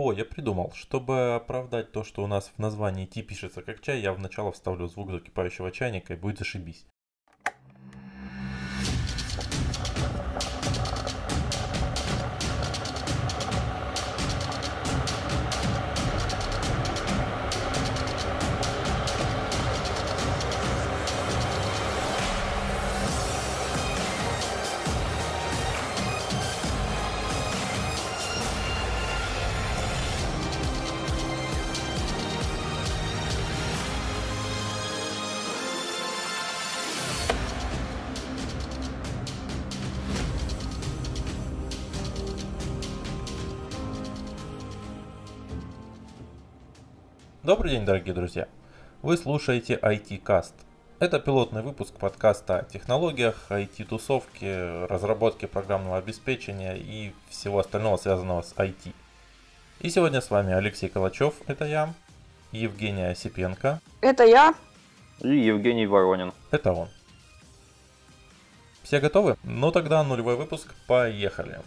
О, я придумал. Чтобы оправдать то, что у нас в названии Ти пишется как чай, я вначале вставлю звук закипающего чайника и будет зашибись. Дорогие друзья! Вы слушаете IT Cast. Это пилотный выпуск подкаста о технологиях, IT-тусовке, разработке программного обеспечения и всего остального, связанного с IT. И сегодня с вами Алексей Калачев, это я, Евгения Осипенко. Это я. И Евгений Воронин. Это он. Все готовы? Ну тогда нулевой выпуск, поехали.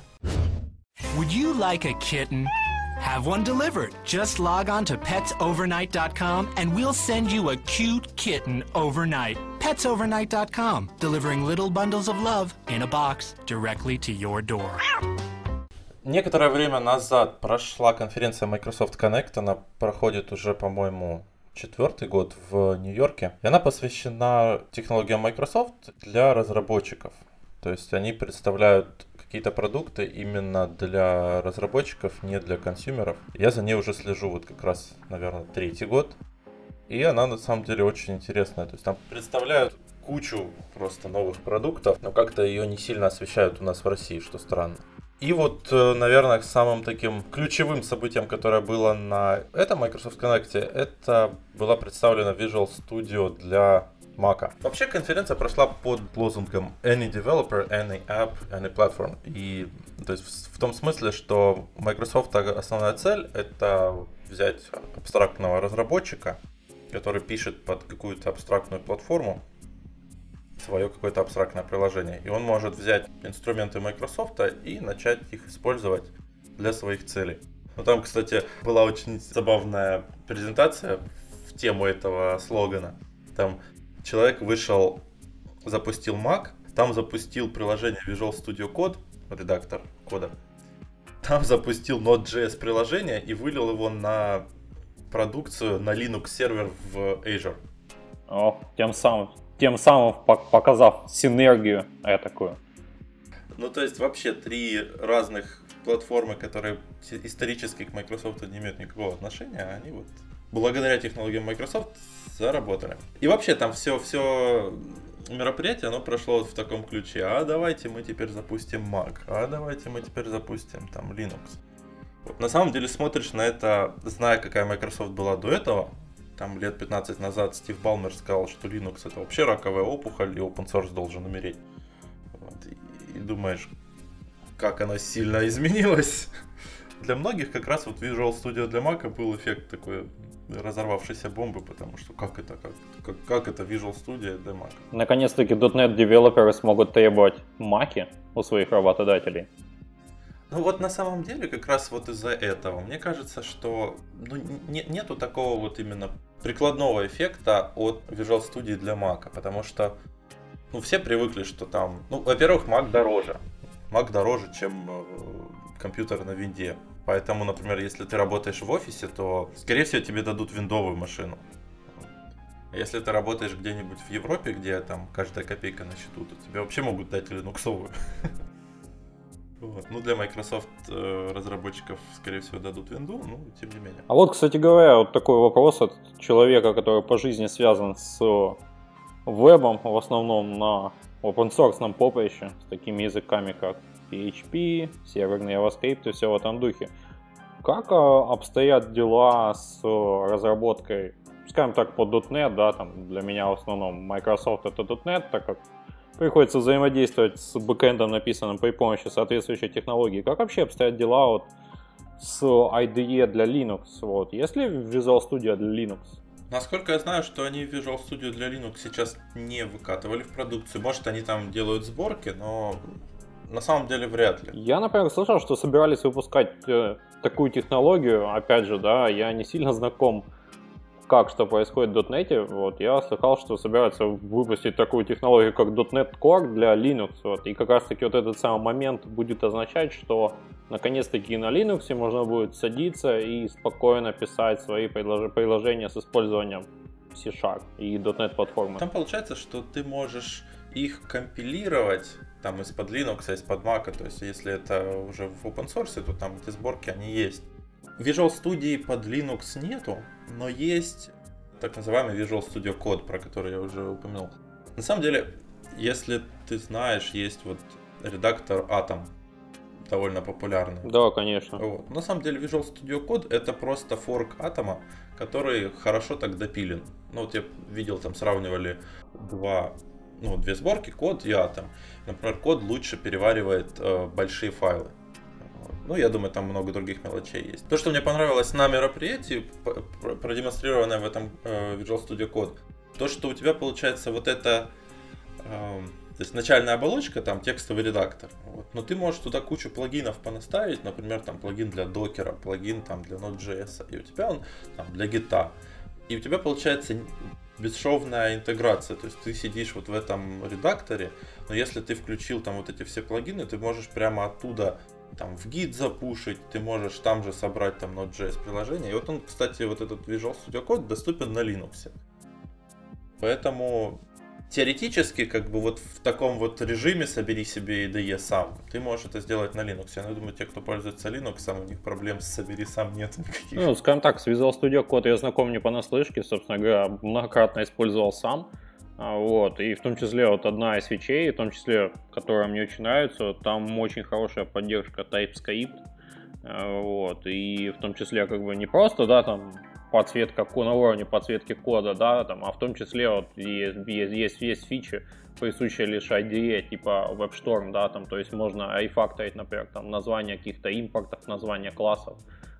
Would you like a kitten? Have one delivered. Just log on to petsovernight.com and we'll send you a cute kitten overnight. Petsovernight.com, delivering little bundles of love in a box directly to your door. Некоторое время назад прошла конференция Microsoft Connect. Она проходит уже, по-моему, четвертый год в Нью-Йорке. И она посвящена технологиям Microsoft для разработчиков. То есть они представляют какие-то продукты именно для разработчиков, не для консюмеров. Я за ней уже слежу вот как раз, наверное, третий год. И она на самом деле очень интересная. То есть там представляют кучу просто новых продуктов, но как-то ее не сильно освещают у нас в России, что странно. И вот, э, наверное, самым таким ключевым событием, которое было на этом Microsoft Connect, это была представлена Visual Studio для Мака. Вообще конференция прошла под лозунгом Any Developer, Any App, Any Platform. И то есть в, том смысле, что Microsoft основная цель это взять абстрактного разработчика, который пишет под какую-то абстрактную платформу свое какое-то абстрактное приложение. И он может взять инструменты Microsoft и начать их использовать для своих целей. Ну, там, кстати, была очень забавная презентация в тему этого слогана. Там человек вышел, запустил Mac, там запустил приложение Visual Studio Code, редактор кода, там запустил Node.js приложение и вылил его на продукцию на Linux сервер в Azure. О, тем самым, тем самым показав синергию такую. Ну, то есть вообще три разных платформы, которые исторически к Microsoft не имеют никакого отношения, они вот благодаря технологиям Microsoft заработали. И вообще там все, все мероприятие, оно прошло вот в таком ключе. А давайте мы теперь запустим Mac, а давайте мы теперь запустим там Linux. Вот, на самом деле смотришь на это, зная, какая Microsoft была до этого, там лет 15 назад Стив Балмер сказал, что Linux это вообще раковая опухоль, и open source должен умереть. Вот, и, и думаешь, как она сильно изменилась. Для многих как раз вот Visual Studio для Mac был эффект такой разорвавшейся бомбы, потому что как это, как, как, как это Visual Studio для Mac? Наконец-таки .NET девелоперы смогут требовать маки у своих работодателей. Ну вот на самом деле как раз вот из-за этого мне кажется, что ну, не, нету такого вот именно прикладного эффекта от Visual Studio для Mac, потому что ну, все привыкли, что там, ну, во-первых, Mac дороже. Mac дороже, чем э, компьютер на винде. Поэтому, например, если ты работаешь в офисе, то, скорее всего, тебе дадут виндовую машину. Если ты работаешь где-нибудь в Европе, где там каждая копейка на счету, то тебе вообще могут дать линуксовую. Вот. Ну, для Microsoft э, разработчиков, скорее всего, дадут винду, но тем не менее. А вот, кстати говоря, вот такой вопрос от человека, который по жизни связан с вебом, в основном на open source поприще, с такими языками, как PHP, серверный JavaScript и все в этом духе. Как а, обстоят дела с э, разработкой, скажем так, по .NET, да, там для меня в основном Microsoft это .NET, так как приходится взаимодействовать с бэкэндом, написанным при помощи соответствующей технологии. Как вообще обстоят дела вот с IDE для Linux? Вот. Есть ли Visual Studio для Linux? Насколько я знаю, что они Visual Studio для Linux сейчас не выкатывали в продукцию. Может, они там делают сборки, но на самом деле вряд ли. Я, например, слышал, что собирались выпускать э, такую технологию, опять же, да, я не сильно знаком как что происходит в .NET, вот, я слыхал, что собираются выпустить такую технологию, как .NET Core для Linux, вот, и как раз таки вот этот самый момент будет означать, что наконец-таки на Linux можно будет садиться и спокойно писать свои приложения с использованием C-Sharp и .NET платформы. Там получается, что ты можешь их компилировать там из-под Linux, из-под Mac, то есть если это уже в open source, то там эти сборки, они есть. Visual Studio под Linux нету, но есть так называемый Visual Studio Code, про который я уже упомянул. На самом деле, если ты знаешь, есть вот редактор Atom, довольно популярный. Да, конечно. Вот. На самом деле Visual Studio Code это просто форк Атома, который хорошо так допилен. Ну вот я видел, там сравнивали два, ну, две сборки, код и Atom. Например, код лучше переваривает э, большие файлы. Ну, я думаю, там много других мелочей есть. То, что мне понравилось на мероприятии, продемонстрированное в этом э, Visual Studio Code, то, что у тебя получается вот это, э, то есть начальная оболочка, там текстовый редактор, вот, но ты можешь туда кучу плагинов понаставить, например, там плагин для докера, плагин там для Node.js, и у тебя он там для гита, и у тебя получается бесшовная интеграция. То есть ты сидишь вот в этом редакторе, но если ты включил там вот эти все плагины, ты можешь прямо оттуда там в гид запушить, ты можешь там же собрать там Node.js приложение. И вот он, кстати, вот этот Visual Studio Code доступен на Linux. Поэтому теоретически, как бы вот в таком вот режиме собери себе IDE сам, ты можешь это сделать на Linux. Я думаю, те, кто пользуется Linux, у них проблем с собери сам нет никаких. Ну, скажем так, с Visual Studio Code я знаком не понаслышке, собственно говоря, многократно использовал сам. А, вот, и в том числе вот одна из вещей, в том числе, которая мне очень нравится, там очень хорошая поддержка TypeScript, а, вот, и в том числе как бы не просто, да, там подсветка на уровне подсветки кода, да, там, а в том числе вот есть, есть, есть, фичи, присущие лишь IDE, типа WebStorm, да, там, то есть можно рефакторить, например, там, название каких-то импортов, название классов,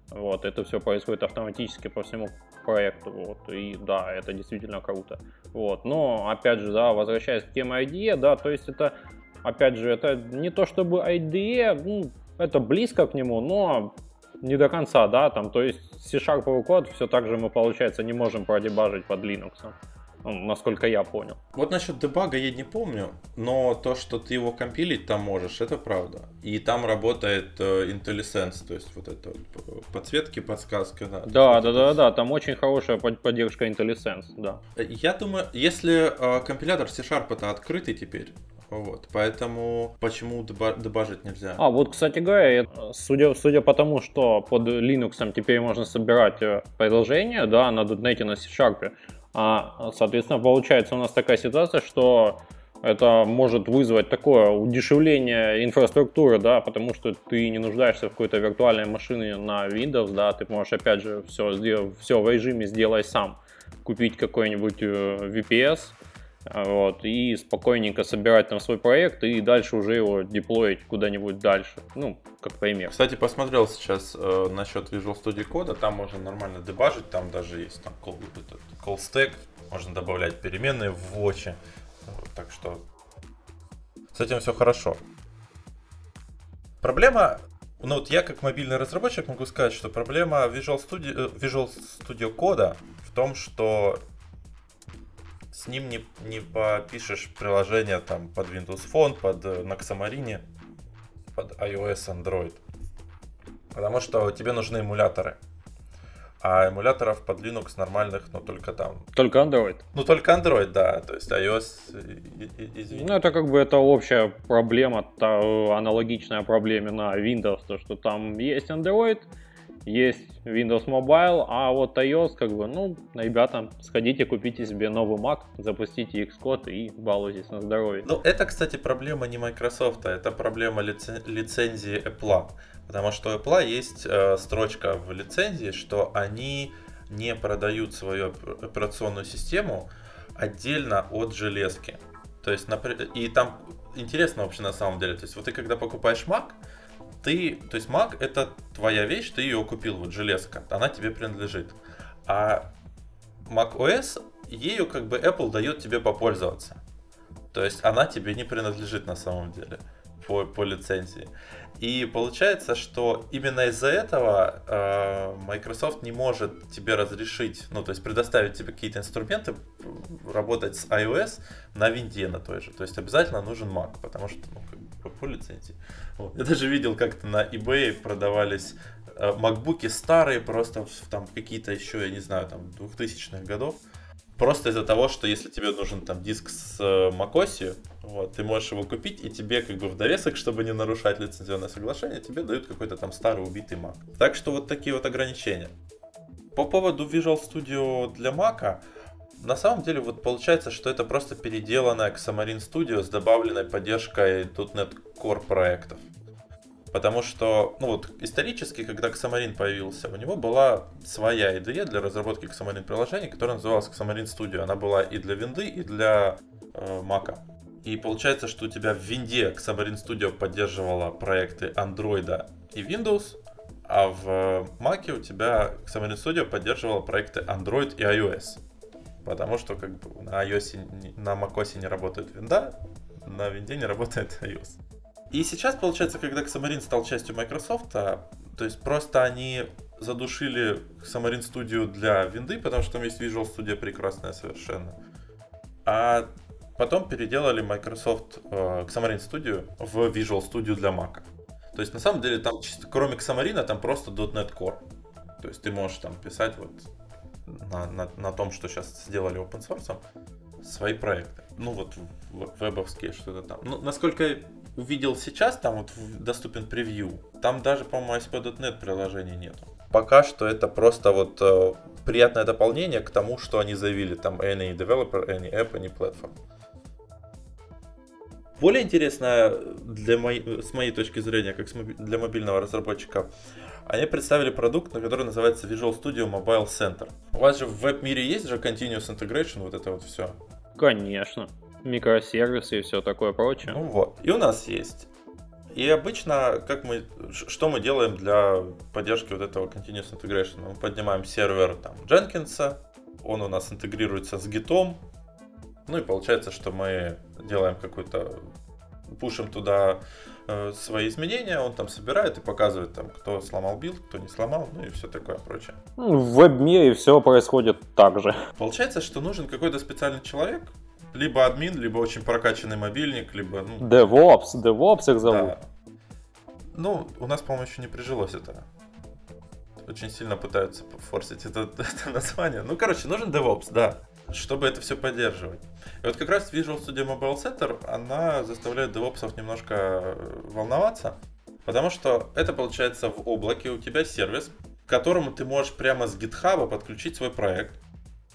вот, это все происходит автоматически по всему проекту, вот, и да, это действительно круто, вот, но, опять же, да, возвращаясь к теме IDE, да, то есть это, опять же, это не то чтобы IDE, ну, это близко к нему, но не до конца, да, там, то есть C-Sharp код все так же мы, получается, не можем продебажить под Linux. Насколько я понял. Вот насчет дебага я не помню, но то, что ты его компилить там можешь, это правда. И там работает э, IntelliSense, то есть вот это вот подсветки, подсказка. Да, да, да, да, да, там очень хорошая поддержка IntelliSense, да. Я думаю, если э, компилятор C-Sharp это открытый теперь, вот, поэтому почему дебажить нельзя? А, вот, кстати говоря, судя, судя по тому, что под Linux теперь можно собирать э, приложения, да, на .NET на C-Sharp, а, соответственно, получается у нас такая ситуация, что это может вызвать такое удешевление инфраструктуры, да, потому что ты не нуждаешься в какой-то виртуальной машине на Windows, да, ты можешь опять же все, все в режиме сделай сам, купить какой-нибудь э, VPS, вот, и спокойненько собирать там свой проект и дальше уже его деплоить куда-нибудь дальше, ну, как пример. Кстати, посмотрел сейчас э, насчет Visual Studio Code, там можно нормально дебажить, там даже есть там call, этот, call stack, можно добавлять переменные в Watch, так что с этим все хорошо. Проблема, ну вот я как мобильный разработчик могу сказать, что проблема Visual Studio, э, Visual Studio Code в том, что с ним не, не попишешь приложение там под Windows Phone, под э, на Xamarin, под iOS, Android. Потому что тебе нужны эмуляторы. А эмуляторов под Linux нормальных, но только там. Только Android. Ну, только Android, да. То есть iOS, извини. Ну, это как бы это общая проблема, та, аналогичная проблеме на Windows, то, что там есть Android, есть Windows Mobile, а вот iOS, как бы, ну, ребята, сходите, купите себе новый Mac, запустите Xcode и балуйтесь на здоровье. Ну, это, кстати, проблема не Microsoft, а это проблема лицен... лицензии Apple. Потому что у Apple есть э, строчка в лицензии, что они не продают свою операционную систему отдельно от железки. То есть, и там интересно вообще на самом деле. То есть, вот ты когда покупаешь Mac, ты, то есть Mac это твоя вещь, ты ее купил, вот железка, она тебе принадлежит. А Mac OS, ею как бы Apple дает тебе попользоваться. То есть она тебе не принадлежит на самом деле. по, по лицензии. И получается, что именно из-за этого э, Microsoft не может тебе разрешить, ну, то есть предоставить тебе какие-то инструменты работать с iOS на винде на той же. То есть обязательно нужен Mac, потому что, ну, как бы по лицензии. Вот. Я даже видел, как-то на eBay продавались э, макбуки старые, просто там какие-то еще, я не знаю, там 2000-х годов. Просто из-за того, что если тебе нужен там диск с э, macOS, вот, ты можешь его купить, и тебе как бы в довесок, чтобы не нарушать лицензионное соглашение, тебе дают какой-то там старый убитый Mac. Так что вот такие вот ограничения. По поводу Visual Studio для Mac, на самом деле вот получается, что это просто переделанная Xamarin Studio с добавленной поддержкой .NET Core проектов. Потому что, ну вот, исторически, когда Xamarin появился, у него была своя идея для разработки Xamarin приложений, которая называлась Xamarin Studio. Она была и для винды, и для э, Mac. И получается, что у тебя в винде Xamarin Studio поддерживала проекты Android и Windows, а в Mac у тебя Xamarin Studio поддерживала проекты Android и iOS. Потому что как бы на iOS, на macOS не работает винда, на винде не работает iOS. И сейчас, получается, когда Xamarin стал частью Microsoft, то есть просто они задушили Xamarin Studio для винды, потому что там есть Visual Studio прекрасная совершенно. А потом переделали Microsoft э, Xamarin Studio в Visual Studio для Mac. То есть на самом деле там кроме Xamarin там просто .NET Core. То есть ты можешь там писать вот на, на, на том, что сейчас сделали open source, свои проекты. Ну вот вебовские что-то там. Ну, насколько увидел сейчас, там вот доступен превью, там даже, по-моему, ASP.NET приложений нету. Пока что это просто вот э, приятное дополнение к тому, что они заявили, там any developer, any app, any platform. Более интересно для моей, с моей точки зрения, как для мобильного разработчика, они представили продукт, который называется Visual Studio Mobile Center. У вас же в веб-мире есть же Continuous Integration, вот это вот все? Конечно микросервисы и все такое прочее. Ну вот, и у нас есть. И обычно, как мы, что мы делаем для поддержки вот этого Continuous Integration? Мы поднимаем сервер там Jenkins, он у нас интегрируется с Git ом, ну и получается, что мы делаем какой-то, пушим туда свои изменения, он там собирает и показывает, там, кто сломал build, кто не сломал, ну и все такое прочее. Ну, в веб-мире все происходит так же. Получается, что нужен какой-то специальный человек, либо админ, либо очень прокачанный мобильник, либо... Ну, DevOps, DevOps их зовут. Да. Ну, у нас, по-моему, еще не прижилось это. Очень сильно пытаются форсить это, это название. Ну, короче, нужен DevOps, да, чтобы это все поддерживать. И вот как раз Visual Studio Mobile Center, она заставляет DevOps немножко э, волноваться, потому что это получается в облаке у тебя сервис, к которому ты можешь прямо с GitHub подключить свой проект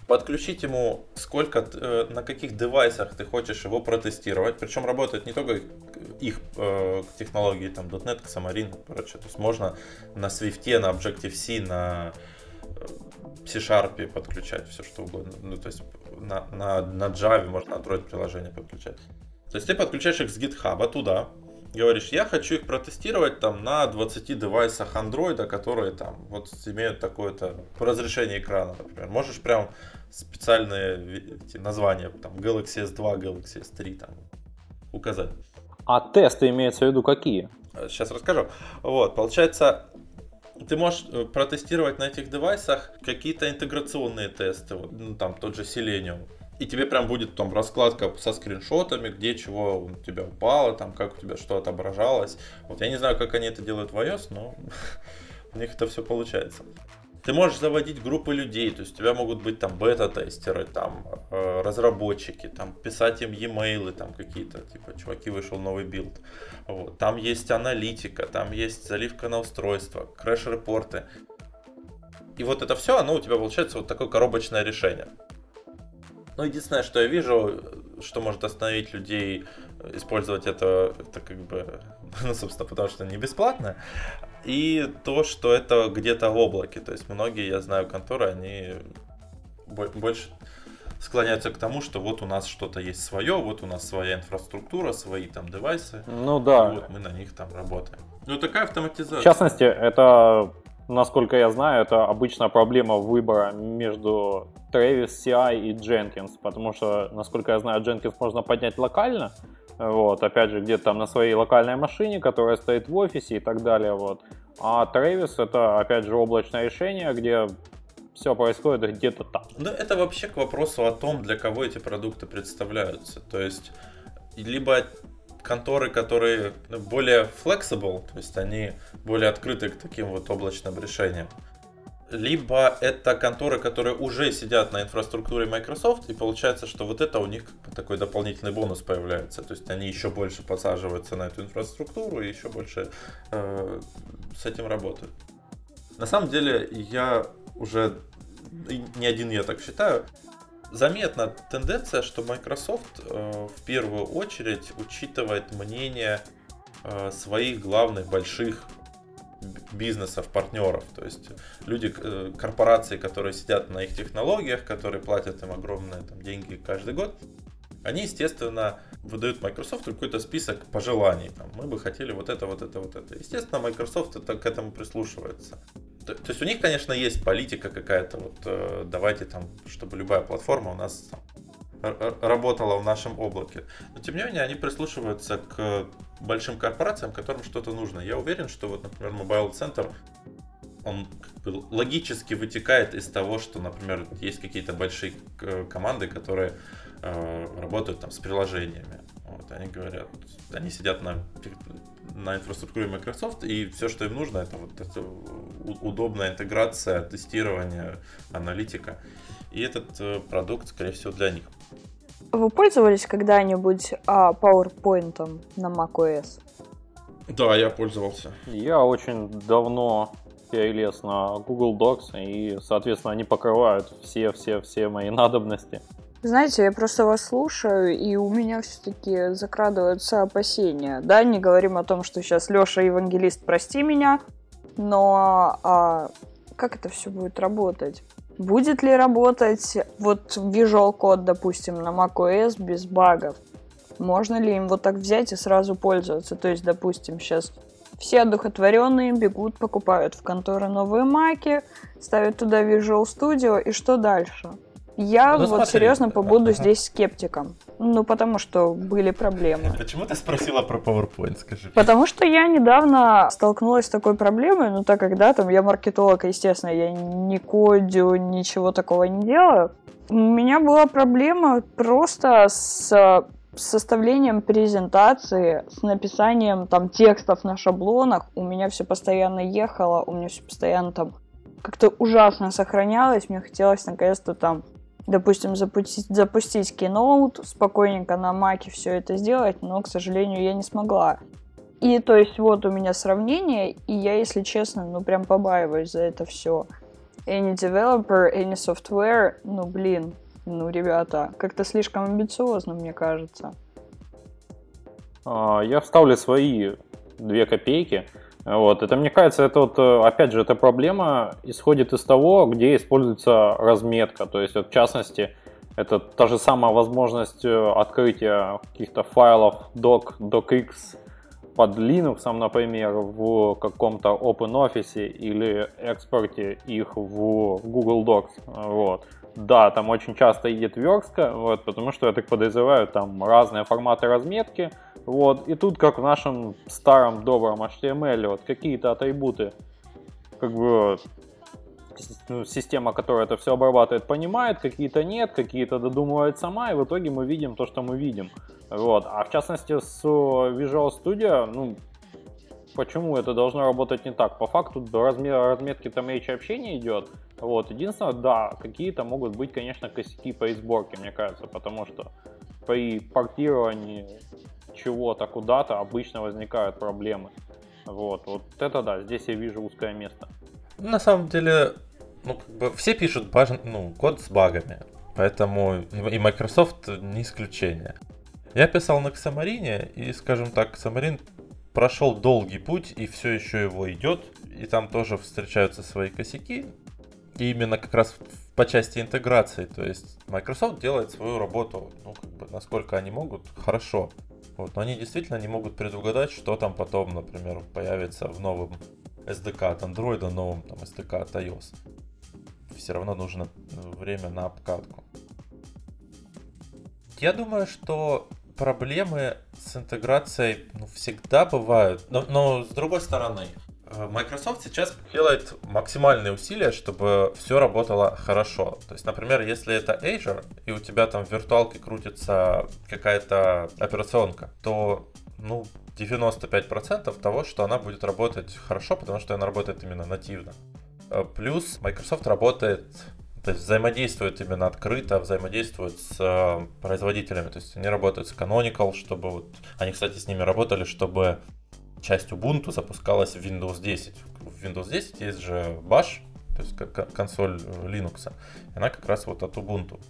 подключить ему сколько, э, на каких девайсах ты хочешь его протестировать. Причем работает не только их э, технологии, там, .NET, Xamarin прочее. То есть можно на Swift, на Objective-C, на C-Sharp подключать все что угодно. Ну, то есть на, на, на Java можно Android приложение подключать. То есть ты подключаешь их с GitHub туда, говоришь, я хочу их протестировать там на 20 девайсах Android, которые там вот имеют такое-то разрешение экрана, например. Можешь прям специальные эти названия, там Galaxy S2, Galaxy S3 там указать. А тесты имеются в виду какие? Сейчас расскажу. Вот, получается, ты можешь э, протестировать на этих девайсах какие-то интеграционные тесты, вот, ну, там тот же Selenium. И тебе прям будет там раскладка со скриншотами, где чего у тебя упало, там как у тебя что отображалось. Вот я не знаю, как они это делают в iOS, но у них это все получается. Ты можешь заводить группы людей, то есть у тебя могут быть там бета-тестеры, там э, разработчики, там писать им e-mail, там какие-то, типа, чуваки, вышел новый build. Вот. Там есть аналитика, там есть заливка на устройство, crash-report ы. И вот это все, оно у тебя получается вот такое коробочное решение. Ну, единственное, что я вижу, что может остановить людей использовать это, это как бы, ну, собственно, потому что не бесплатно. И то, что это где-то в облаке. То есть многие, я знаю, конторы, они больше склоняются к тому, что вот у нас что-то есть свое, вот у нас своя инфраструктура, свои там девайсы. Ну да. вот мы на них там работаем. Ну такая автоматизация. В частности, это насколько я знаю, это обычная проблема выбора между Travis CI и Jenkins, потому что, насколько я знаю, Jenkins можно поднять локально, вот, опять же, где-то там на своей локальной машине, которая стоит в офисе и так далее, вот. А Travis это, опять же, облачное решение, где все происходит где-то там. Ну, это вообще к вопросу о том, для кого эти продукты представляются. То есть, либо конторы, которые более flexible, то есть они более открыты к таким вот облачным решениям либо это конторы, которые уже сидят на инфраструктуре Microsoft, и получается, что вот это у них как бы такой дополнительный бонус появляется. То есть они еще больше посаживаются на эту инфраструктуру и еще больше э, с этим работают. На самом деле, я уже не один я так считаю, заметна тенденция, что Microsoft э, в первую очередь учитывает мнение э, своих главных больших бизнесов, партнеров. То есть люди, э, корпорации, которые сидят на их технологиях, которые платят им огромные там, деньги каждый год, они, естественно, выдают Microsoft какой-то список пожеланий. Там, мы бы хотели вот это, вот это, вот это. Естественно, Microsoft это, к этому прислушивается. То, то есть у них, конечно, есть политика какая-то, вот э, давайте там, чтобы любая платформа у нас работала в нашем облаке. Но тем не менее они прислушиваются к большим корпорациям, которым что-то нужно. Я уверен, что вот, например, Mobile Center он как бы логически вытекает из того, что, например, есть какие-то большие команды, которые э, работают там с приложениями. Вот, они говорят, они сидят на, на инфраструктуре Microsoft, и все, что им нужно, это вот это удобная интеграция, тестирование, аналитика. И этот э, продукт, скорее всего, для них. Вы пользовались когда-нибудь а, PowerPoint на macOS? Да, я пользовался. Я очень давно перелез на Google Docs, и, соответственно, они покрывают все-все-все мои надобности. Знаете, я просто вас слушаю, и у меня все-таки закрадываются опасения. Да, не говорим о том, что сейчас Леша евангелист, прости меня, но а, как это все будет работать? Будет ли работать вот Visual Code, допустим, на macOS без багов? Можно ли им вот так взять и сразу пользоваться? То есть, допустим, сейчас все одухотворенные бегут, покупают в конторы новые маки, ставят туда Visual Studio, и что дальше? Я ну, вот смотри. серьезно побуду ага. здесь скептиком. Ну, потому что были проблемы. Почему ты спросила про PowerPoint, скажи? Потому что я недавно столкнулась с такой проблемой, ну, так как, да, там, я маркетолог, естественно, я не кодю, ничего такого не делаю. У меня была проблема просто с составлением презентации, с написанием там текстов на шаблонах. У меня все постоянно ехало, у меня все постоянно там как-то ужасно сохранялось. Мне хотелось наконец-то там допустим, запустить, запустить Keynote, спокойненько на маке все это сделать, но, к сожалению, я не смогла. И то есть вот у меня сравнение, и я, если честно, ну прям побаиваюсь за это все. Any developer, any software, ну блин, ну ребята, как-то слишком амбициозно, мне кажется. А, я вставлю свои две копейки. Вот. Это, мне кажется, это вот, э, опять же, эта проблема исходит из того, где используется разметка. То есть, вот, в частности, это та же самая возможность э, открытия каких-то файлов doc, docx под Linux, например, в каком-то OpenOffice или экспорте их в Google Docs. Вот. Да, там очень часто едет верстка, вот, потому что, я так подозреваю, там разные форматы разметки, вот, и тут, как в нашем старом добром HTML, вот, какие-то атрибуты, как бы, ну, система, которая это все обрабатывает, понимает, какие-то нет, какие-то додумывает сама, и в итоге мы видим то, что мы видим. Вот. А в частности с Visual Studio, ну, почему это должно работать не так? По факту до размера разметки там вообще не идет. Вот. Единственное, да, какие-то могут быть, конечно, косяки по сборке, мне кажется, потому что при портировании чего-то куда-то обычно возникают проблемы. Вот, вот это да, здесь я вижу узкое место. На самом деле, ну, все пишут баж... ну, код с багами, поэтому и Microsoft не исключение. Я писал на Xamarin, и, скажем так, Xamarin прошел долгий путь и все еще его идет, и там тоже встречаются свои косяки. И именно как раз по части интеграции, то есть Microsoft делает свою работу, ну, как бы, насколько они могут, хорошо. Вот, но они действительно не могут предугадать, что там потом, например, появится в новом SDK от Android, новом там SDK от iOS. Все равно нужно э, время на обкатку. Я думаю, что проблемы с интеграцией ну, всегда бывают. Но, но с другой стороны, э, Microsoft сейчас делает максимальные усилия, чтобы все работало хорошо. То есть, например, если это Azure, и у тебя там в виртуалке крутится какая-то операционка, то ну, 95% того, что она будет работать хорошо, потому что она работает именно нативно. Э, плюс Microsoft работает то есть взаимодействуют именно открыто, взаимодействуют с э, производителями. То есть они работают с Canonical, чтобы вот... Они, кстати, с ними работали, чтобы часть Ubuntu запускалась в Windows 10. В Windows 10 есть же Bash, то есть консоль Linux. Она как раз вот от Ubuntu.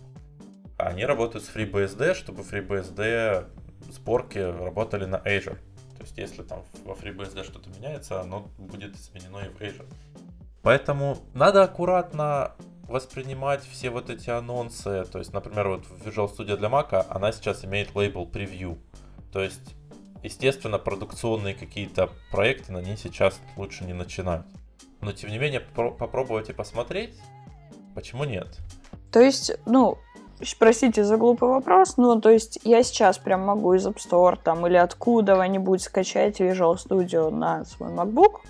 Они работают с FreeBSD, чтобы FreeBSD сборки работали на Azure. То есть если там во FreeBSD что-то меняется, оно будет изменено и в Azure. Поэтому надо аккуратно воспринимать все вот эти анонсы. То есть, например, вот Visual Studio для Mac она сейчас имеет лейбл Preview. То есть, естественно, продукционные какие-то проекты на ней сейчас лучше не начинать. Но, тем не менее, попробовать и посмотреть, почему нет? То есть, ну, простите за глупый вопрос, ну, то есть я сейчас прям могу из App Store там или откуда-нибудь скачать Visual Studio на свой MacBook,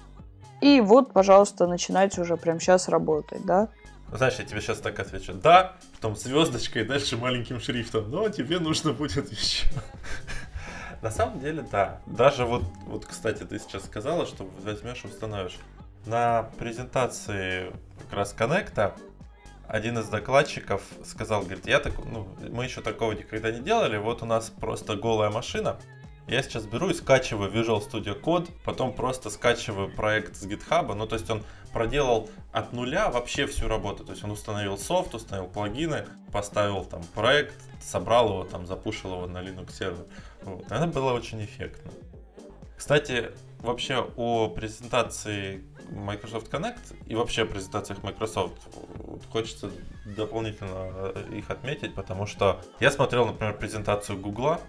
и вот, пожалуйста, начинать уже прям сейчас работать, да? Знаешь, я тебе сейчас так отвечу. Да, потом звездочкой, дальше маленьким шрифтом. Но тебе нужно будет еще. На самом деле, да. Даже вот, вот, кстати, ты сейчас сказала, что возьмешь и установишь. На презентации как раз коннекта один из докладчиков сказал, говорит, я так, ну, мы еще такого никогда не делали, вот у нас просто голая машина, я сейчас беру и скачиваю Visual Studio Code, потом просто скачиваю проект с GitHub. Ну, то есть он проделал от нуля вообще всю работу. То есть он установил софт, установил плагины, поставил там проект, собрал его, там, запушил его на Linux сервер. Вот. Это было очень эффектно. Кстати, вообще о презентации Microsoft Connect и вообще о презентациях Microsoft хочется дополнительно их отметить, потому что я смотрел, например, презентацию Google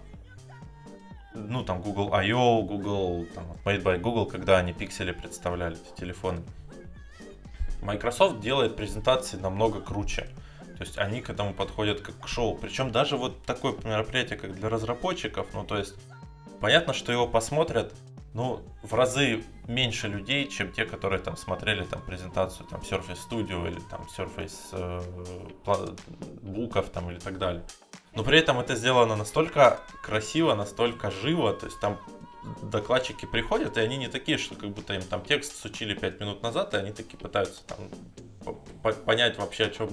ну, там, Google I.O., Google, там, Made by Google, когда они пиксели представляли, телефоны. Microsoft делает презентации намного круче. То есть они к этому подходят как к шоу. Причем даже вот такое мероприятие, как для разработчиков, ну, то есть понятно, что его посмотрят, ну, в разы меньше людей, чем те, которые там смотрели там презентацию там Surface Studio или там Surface э, буков там или так далее. Но при этом это сделано настолько красиво, настолько живо, то есть там докладчики приходят, и они не такие, что как будто им там текст сучили 5 минут назад, и они такие пытаются там понять вообще, о чем,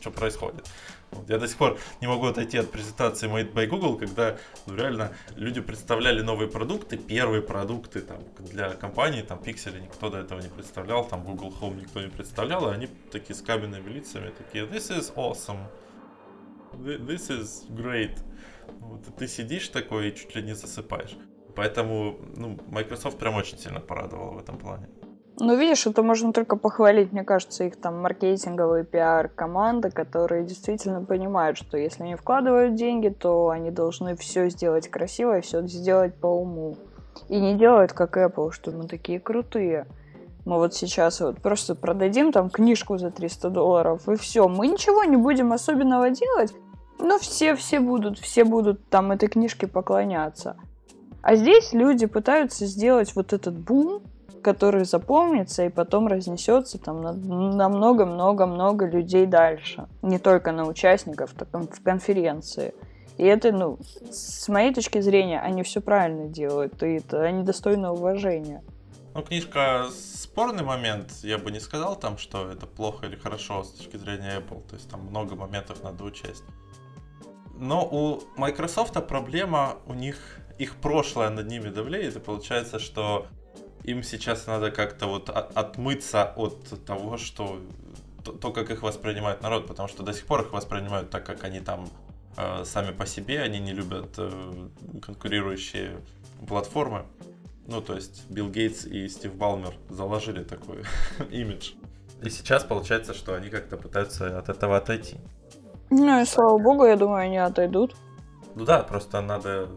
что происходит. Вот. Я до сих пор не могу отойти от презентации Made by Google, когда ну, реально люди представляли новые продукты, первые продукты там, для компании, там Pixel никто до этого не представлял, там Google Home никто не представлял, и они такие с каменными лицами, такие, this is awesome this is great. Вот, ты сидишь такой и чуть ли не засыпаешь. Поэтому ну, Microsoft прям очень сильно порадовал в этом плане. Ну, видишь, это можно только похвалить, мне кажется, их там маркетинговые пиар-команды, которые действительно понимают, что если они вкладывают деньги, то они должны все сделать красиво и все сделать по уму. И не делают как Apple, что мы такие крутые. Мы вот сейчас вот просто продадим там книжку за 300 долларов, и все. Мы ничего не будем особенного делать, но все, все будут, все будут там этой книжке поклоняться. А здесь люди пытаются сделать вот этот бум, который запомнится и потом разнесется там на много-много-много людей дальше. Не только на участников так, в конференции. И это, ну, с моей точки зрения, они все правильно делают, и это они достойны уважения. Ну, книжка спорный момент, я бы не сказал там, что это плохо или хорошо с точки зрения Apple. То есть там много моментов надо учесть. Но у Microsoft проблема, у них их прошлое над ними давлеет, и получается, что им сейчас надо как-то вот отмыться от того, что то, как их воспринимает народ, потому что до сих пор их воспринимают так, как они там э, сами по себе, они не любят э, конкурирующие платформы. Ну, то есть Билл Гейтс и Стив Балмер заложили такой имидж. И сейчас получается, что они как-то пытаются от этого отойти. Ну и слава богу, я думаю, они отойдут. Ну да, просто надо...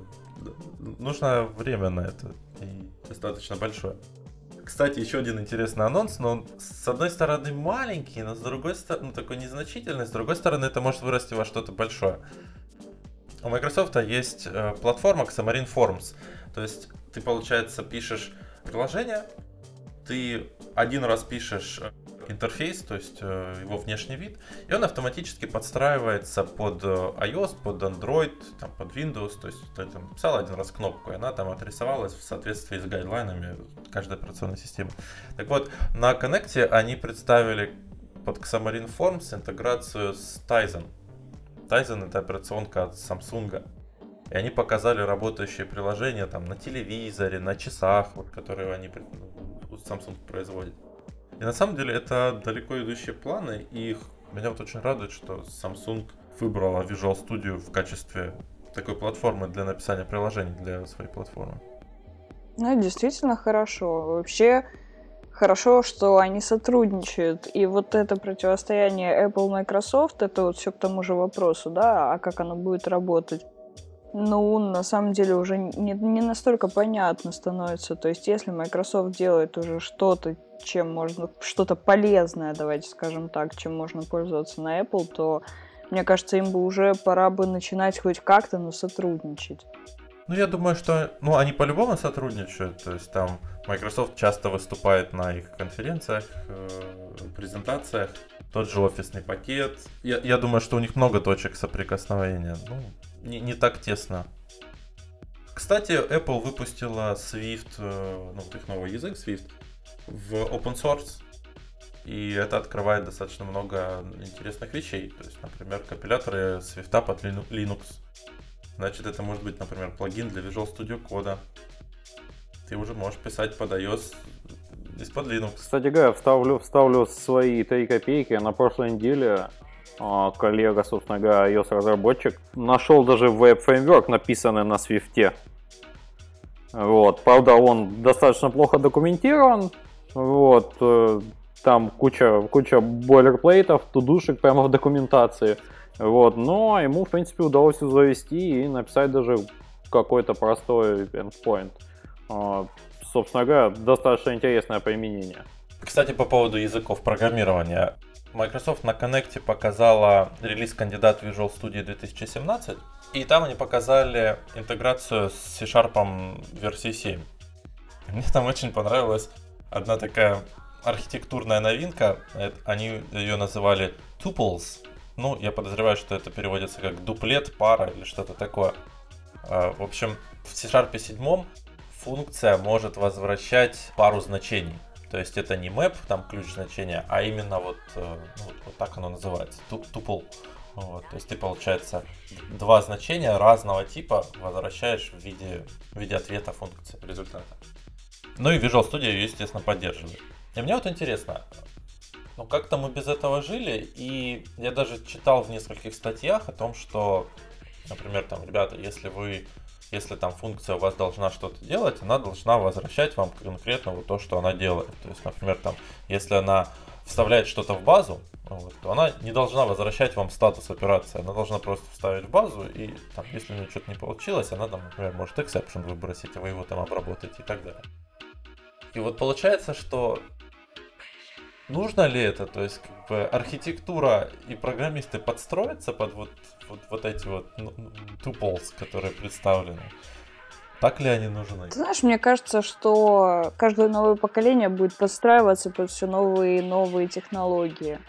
Нужно время на это. И достаточно большое. Кстати, еще один интересный анонс, но он с одной стороны маленький, но с другой стороны, ну такой незначительный, с другой стороны это может вырасти во что-то большое. у Microsoft есть э, платформа Xamarin Forms. То есть ты, получается, пишешь приложение, ты один раз пишешь э, интерфейс, то есть э, его внешний вид, и он автоматически подстраивается под э, iOS, под Android, там, под Windows, то есть ты там писал один раз кнопку, и она там отрисовалась в соответствии с гайдлайнами каждой операционной системы. Так вот, на Connect они представили под Xamarin Forms интеграцию с Tizen. Tizen это операционка от Samsung. И они показали работающие приложения там на телевизоре, на часах, вот, которые они Samsung производит. И на самом деле это далеко идущие планы, и меня вот очень радует, что Samsung выбрала Visual Studio в качестве такой платформы для написания приложений для своей платформы. Ну, действительно хорошо. Вообще, хорошо, что они сотрудничают. И вот это противостояние Apple-Microsoft, это вот все к тому же вопросу, да, а как оно будет работать. Ну, на самом деле уже не, не настолько понятно становится. То есть, если Microsoft делает уже что-то чем можно, что-то полезное, давайте скажем так, чем можно пользоваться на Apple, то мне кажется, им бы уже пора бы начинать хоть как-то, но сотрудничать. Ну, я думаю, что, ну, они по-любому сотрудничают, то есть там Microsoft часто выступает на их конференциях, э, презентациях, тот же офисный пакет. Я, я думаю, что у них много точек соприкосновения, ну, не, не так тесно. Кстати, Apple выпустила Swift, э, ну, их новый язык Swift, в open source. И это открывает достаточно много интересных вещей. То есть, например, компиляторы Swift под Linux. Значит, это может быть, например, плагин для Visual Studio Code. Ты уже можешь писать под iOS из-под Linux. Кстати говоря, вставлю, вставлю свои 3 копейки. На прошлой неделе коллега, собственно говоря, iOS-разработчик, нашел даже веб-фреймворк, написанный на Swift. Вот. Правда, он достаточно плохо документирован, вот, э, там куча, куча бойлерплейтов, тудушек прямо в документации. Вот, но ему, в принципе, удалось завести и написать даже какой-то простой endpoint. А, собственно говоря, достаточно интересное применение. Кстати, по поводу языков программирования. Microsoft на Connect показала релиз кандидат Visual Studio 2017, и там они показали интеграцию с C-Sharp версии 7. Мне там очень понравилось одна такая архитектурная новинка. Они ее называли tuples. Ну, я подозреваю, что это переводится как дуплет, пара или что-то такое. А, в общем, в C-Sharp 7 функция может возвращать пару значений. То есть это не map, там ключ значения, а именно вот, э, ну, вот так оно называется, tuple. Вот, то есть ты, получается, два значения разного типа возвращаешь в виде, в виде ответа функции результата. Ну и Visual Studio ее, естественно, поддерживает. И мне вот интересно, ну как-то мы без этого жили, и я даже читал в нескольких статьях о том, что, например, там, ребята, если вы, если там функция у вас должна что-то делать, она должна возвращать вам конкретно вот то, что она делает. То есть, например, там, если она вставляет что-то в базу, вот, то она не должна возвращать вам статус операции, она должна просто вставить в базу, и там, если у нее что-то не получилось, она там, например, может exception выбросить, и вы его там обработаете и так далее. И вот получается, что нужно ли это? То есть, как бы архитектура и программисты подстроятся под вот, вот, вот эти вот tuples, которые представлены? Так ли они нужны? Ты знаешь, мне кажется, что каждое новое поколение будет подстраиваться под все новые и новые технологии.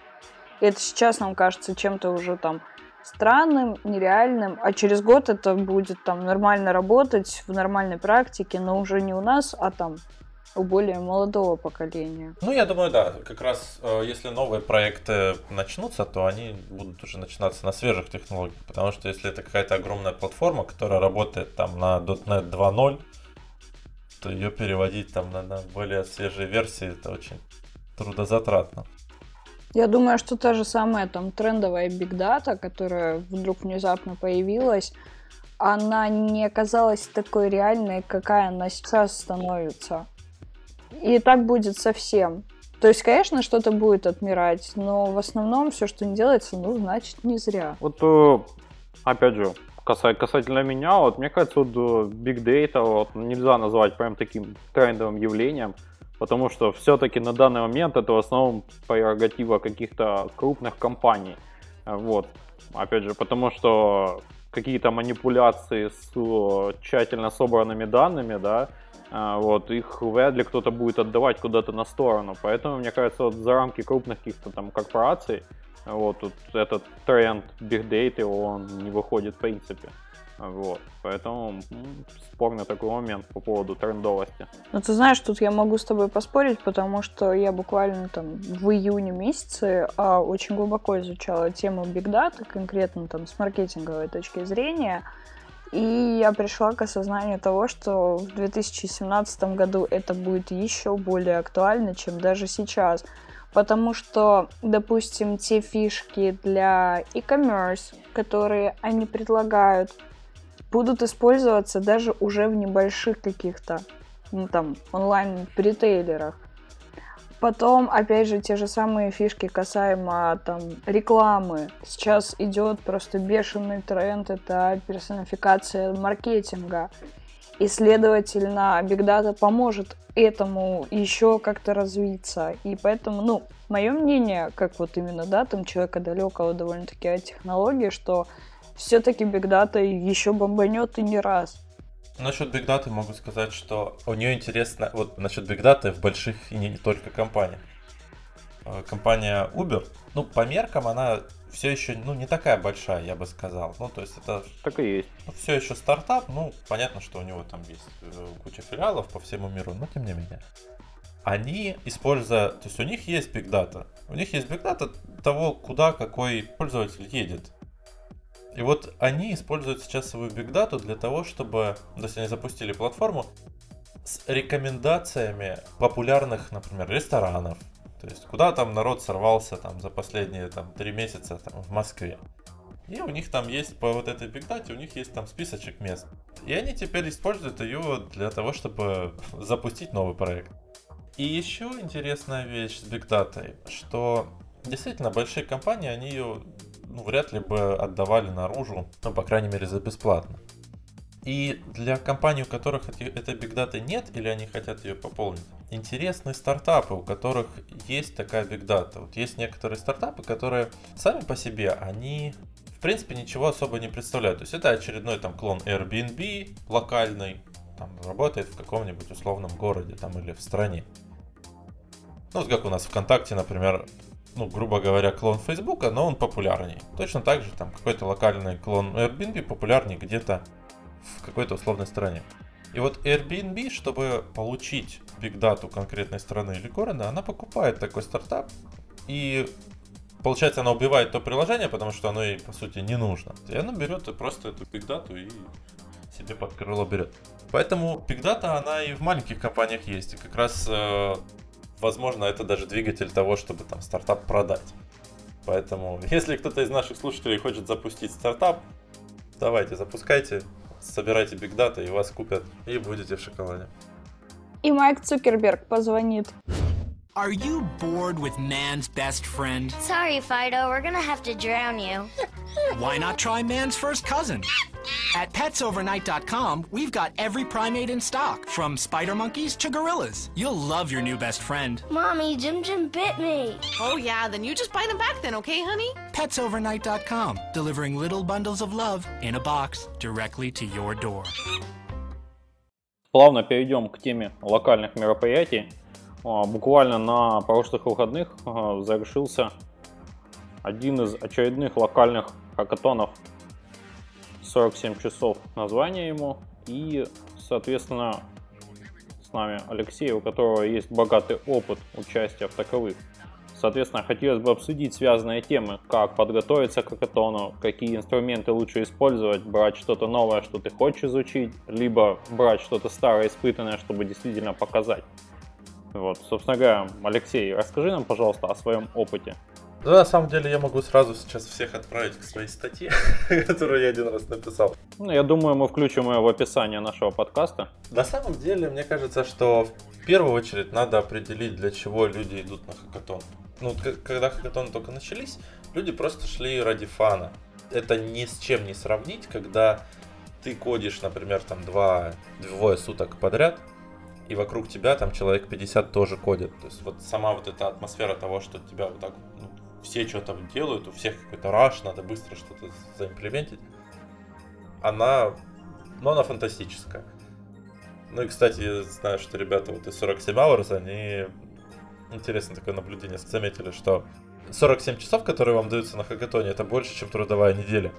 И это сейчас нам кажется чем-то уже там странным, нереальным, а через год это будет там нормально работать в нормальной практике, но уже не у нас, а там у более молодого поколения. Ну, я думаю, да. Как раз, э, если новые проекты начнутся, то они будут уже начинаться на свежих технологиях. Потому что если это какая-то огромная платформа, которая работает там на .NET 2.0, то ее переводить там на, на более свежие версии, это очень трудозатратно. Я думаю, что та же самая там трендовая Big Data, которая вдруг внезапно появилась, она не оказалась такой реальной, какая она сейчас становится. И так будет совсем. То есть, конечно, что-то будет отмирать, но в основном все, что не делается, ну, значит, не зря. Вот, э, опять же, касательно меня, вот мне кажется, вот э, Big Data вот, нельзя назвать прям таким трендовым явлением, потому что все-таки на данный момент это в основном прерогатива каких-то крупных компаний. Вот. Опять же, потому что какие-то манипуляции с тщательно собранными данными, да, вот, их вряд ли кто-то будет отдавать куда-то на сторону. Поэтому, мне кажется, вот за рамки крупных каких-то там корпораций, вот, тут этот тренд Big Data, он не выходит в принципе. Вот, поэтому спорный такой момент по поводу трендовости. Ну, ты знаешь, тут я могу с тобой поспорить, потому что я буквально там в июне месяце а, очень глубоко изучала тему Big Data, конкретно там с маркетинговой точки зрения, и я пришла к осознанию того, что в 2017 году это будет еще более актуально, чем даже сейчас. Потому что, допустим, те фишки для e-commerce, которые они предлагают, будут использоваться даже уже в небольших каких-то ну, там онлайн-ритейлерах. Потом, опять же, те же самые фишки касаемо там рекламы. Сейчас идет просто бешеный тренд, это персонификация маркетинга. И, следовательно, Big Data поможет этому еще как-то развиться. И поэтому, ну, мое мнение, как вот именно, да, там человека далекого довольно-таки от технологии, что все-таки Big Data еще бомбанет и не раз. Насчет Big Data могу сказать, что у нее интересно, вот насчет Big Data в больших и не, не только компаниях. Э, компания Uber, ну, по меркам она все еще, ну, не такая большая, я бы сказал. Ну, то есть это... Так и есть. Ну, все еще стартап, ну, понятно, что у него там есть э, куча филиалов по всему миру, но тем не менее. Они, используя, то есть у них есть Big Data, у них есть Big Data того, куда какой пользователь едет. И вот они используют сейчас свою бигдату для того, чтобы, то есть они запустили платформу с рекомендациями популярных, например, ресторанов. То есть куда там народ сорвался там за последние там три месяца там в Москве. И у них там есть по вот этой бигдате, у них есть там списочек мест. И они теперь используют ее для того, чтобы запустить новый проект. И еще интересная вещь с бигдатой, что действительно большие компании, они ее ну, вряд ли бы отдавали наружу, ну, по крайней мере, за бесплатно. И для компаний, у которых этой бигдаты нет, или они хотят ее пополнить, интересны стартапы, у которых есть такая бигдата. Вот есть некоторые стартапы, которые сами по себе, они в принципе ничего особо не представляют. То есть это очередной там клон Airbnb локальный, там работает в каком-нибудь условном городе там или в стране. Ну, вот как у нас ВКонтакте, например, ну, грубо говоря, клон Фейсбука, но он популярнее. Точно так же там какой-то локальный клон Airbnb популярнее где-то в какой-то условной стране. И вот Airbnb, чтобы получить бигдату конкретной страны или города, она покупает такой стартап и получается, она убивает то приложение, потому что оно ей, по сути, не нужно. И она берет просто эту бигдату и себе под крыло берет. Поэтому бигдата, она и в маленьких компаниях есть. И как раз э, возможно, это даже двигатель того, чтобы там стартап продать. Поэтому, если кто-то из наших слушателей хочет запустить стартап, давайте, запускайте, собирайте бигдата, и вас купят, и будете в шоколаде. И Майк Цукерберг позвонит. Are you bored with man's best friend? Sorry, Fido, we're gonna have to drown you. Why not try man's first cousin? At petsovernight.com, we've got every primate in stock, from spider monkeys to gorillas. You'll love your new best friend. Mommy, Jim Jim bit me. Oh, yeah, then you just bite him back then, okay, honey? Petsovernight.com, delivering little bundles of love in a box directly to your door. Плавно перейдем к теме локальных мероприятий. Буквально на прошлых выходных завершился один из очередных локальных хакатонов 47 часов название ему. И, соответственно, с нами Алексей, у которого есть богатый опыт участия в таковых. Соответственно, хотелось бы обсудить связанные темы, как подготовиться к хакатону, какие инструменты лучше использовать, брать что-то новое, что ты хочешь изучить, либо брать что-то старое, испытанное, чтобы действительно показать. Вот, собственно говоря, Алексей, расскажи нам, пожалуйста, о своем опыте. Да, на самом деле я могу сразу сейчас всех отправить к своей статье, которую я один раз написал. Ну, я думаю, мы включим ее в описание нашего подкаста. На самом деле, мне кажется, что в первую очередь надо определить, для чего люди идут на хакатон. Ну, когда хакатоны только начались, люди просто шли ради фана. Это ни с чем не сравнить, когда ты кодишь, например, там два, двое суток подряд, и вокруг тебя там человек 50 тоже кодит. То есть вот сама вот эта атмосфера того, что тебя вот так ну, все что-то делают, у всех какой-то раш, надо быстро что-то заимплементить. она, ну, она фантастическая. Ну и, кстати, я знаю, что ребята вот из 47 Hours, они интересное такое наблюдение заметили, что 47 часов, которые вам даются на хакатоне, это больше, чем трудовая неделя.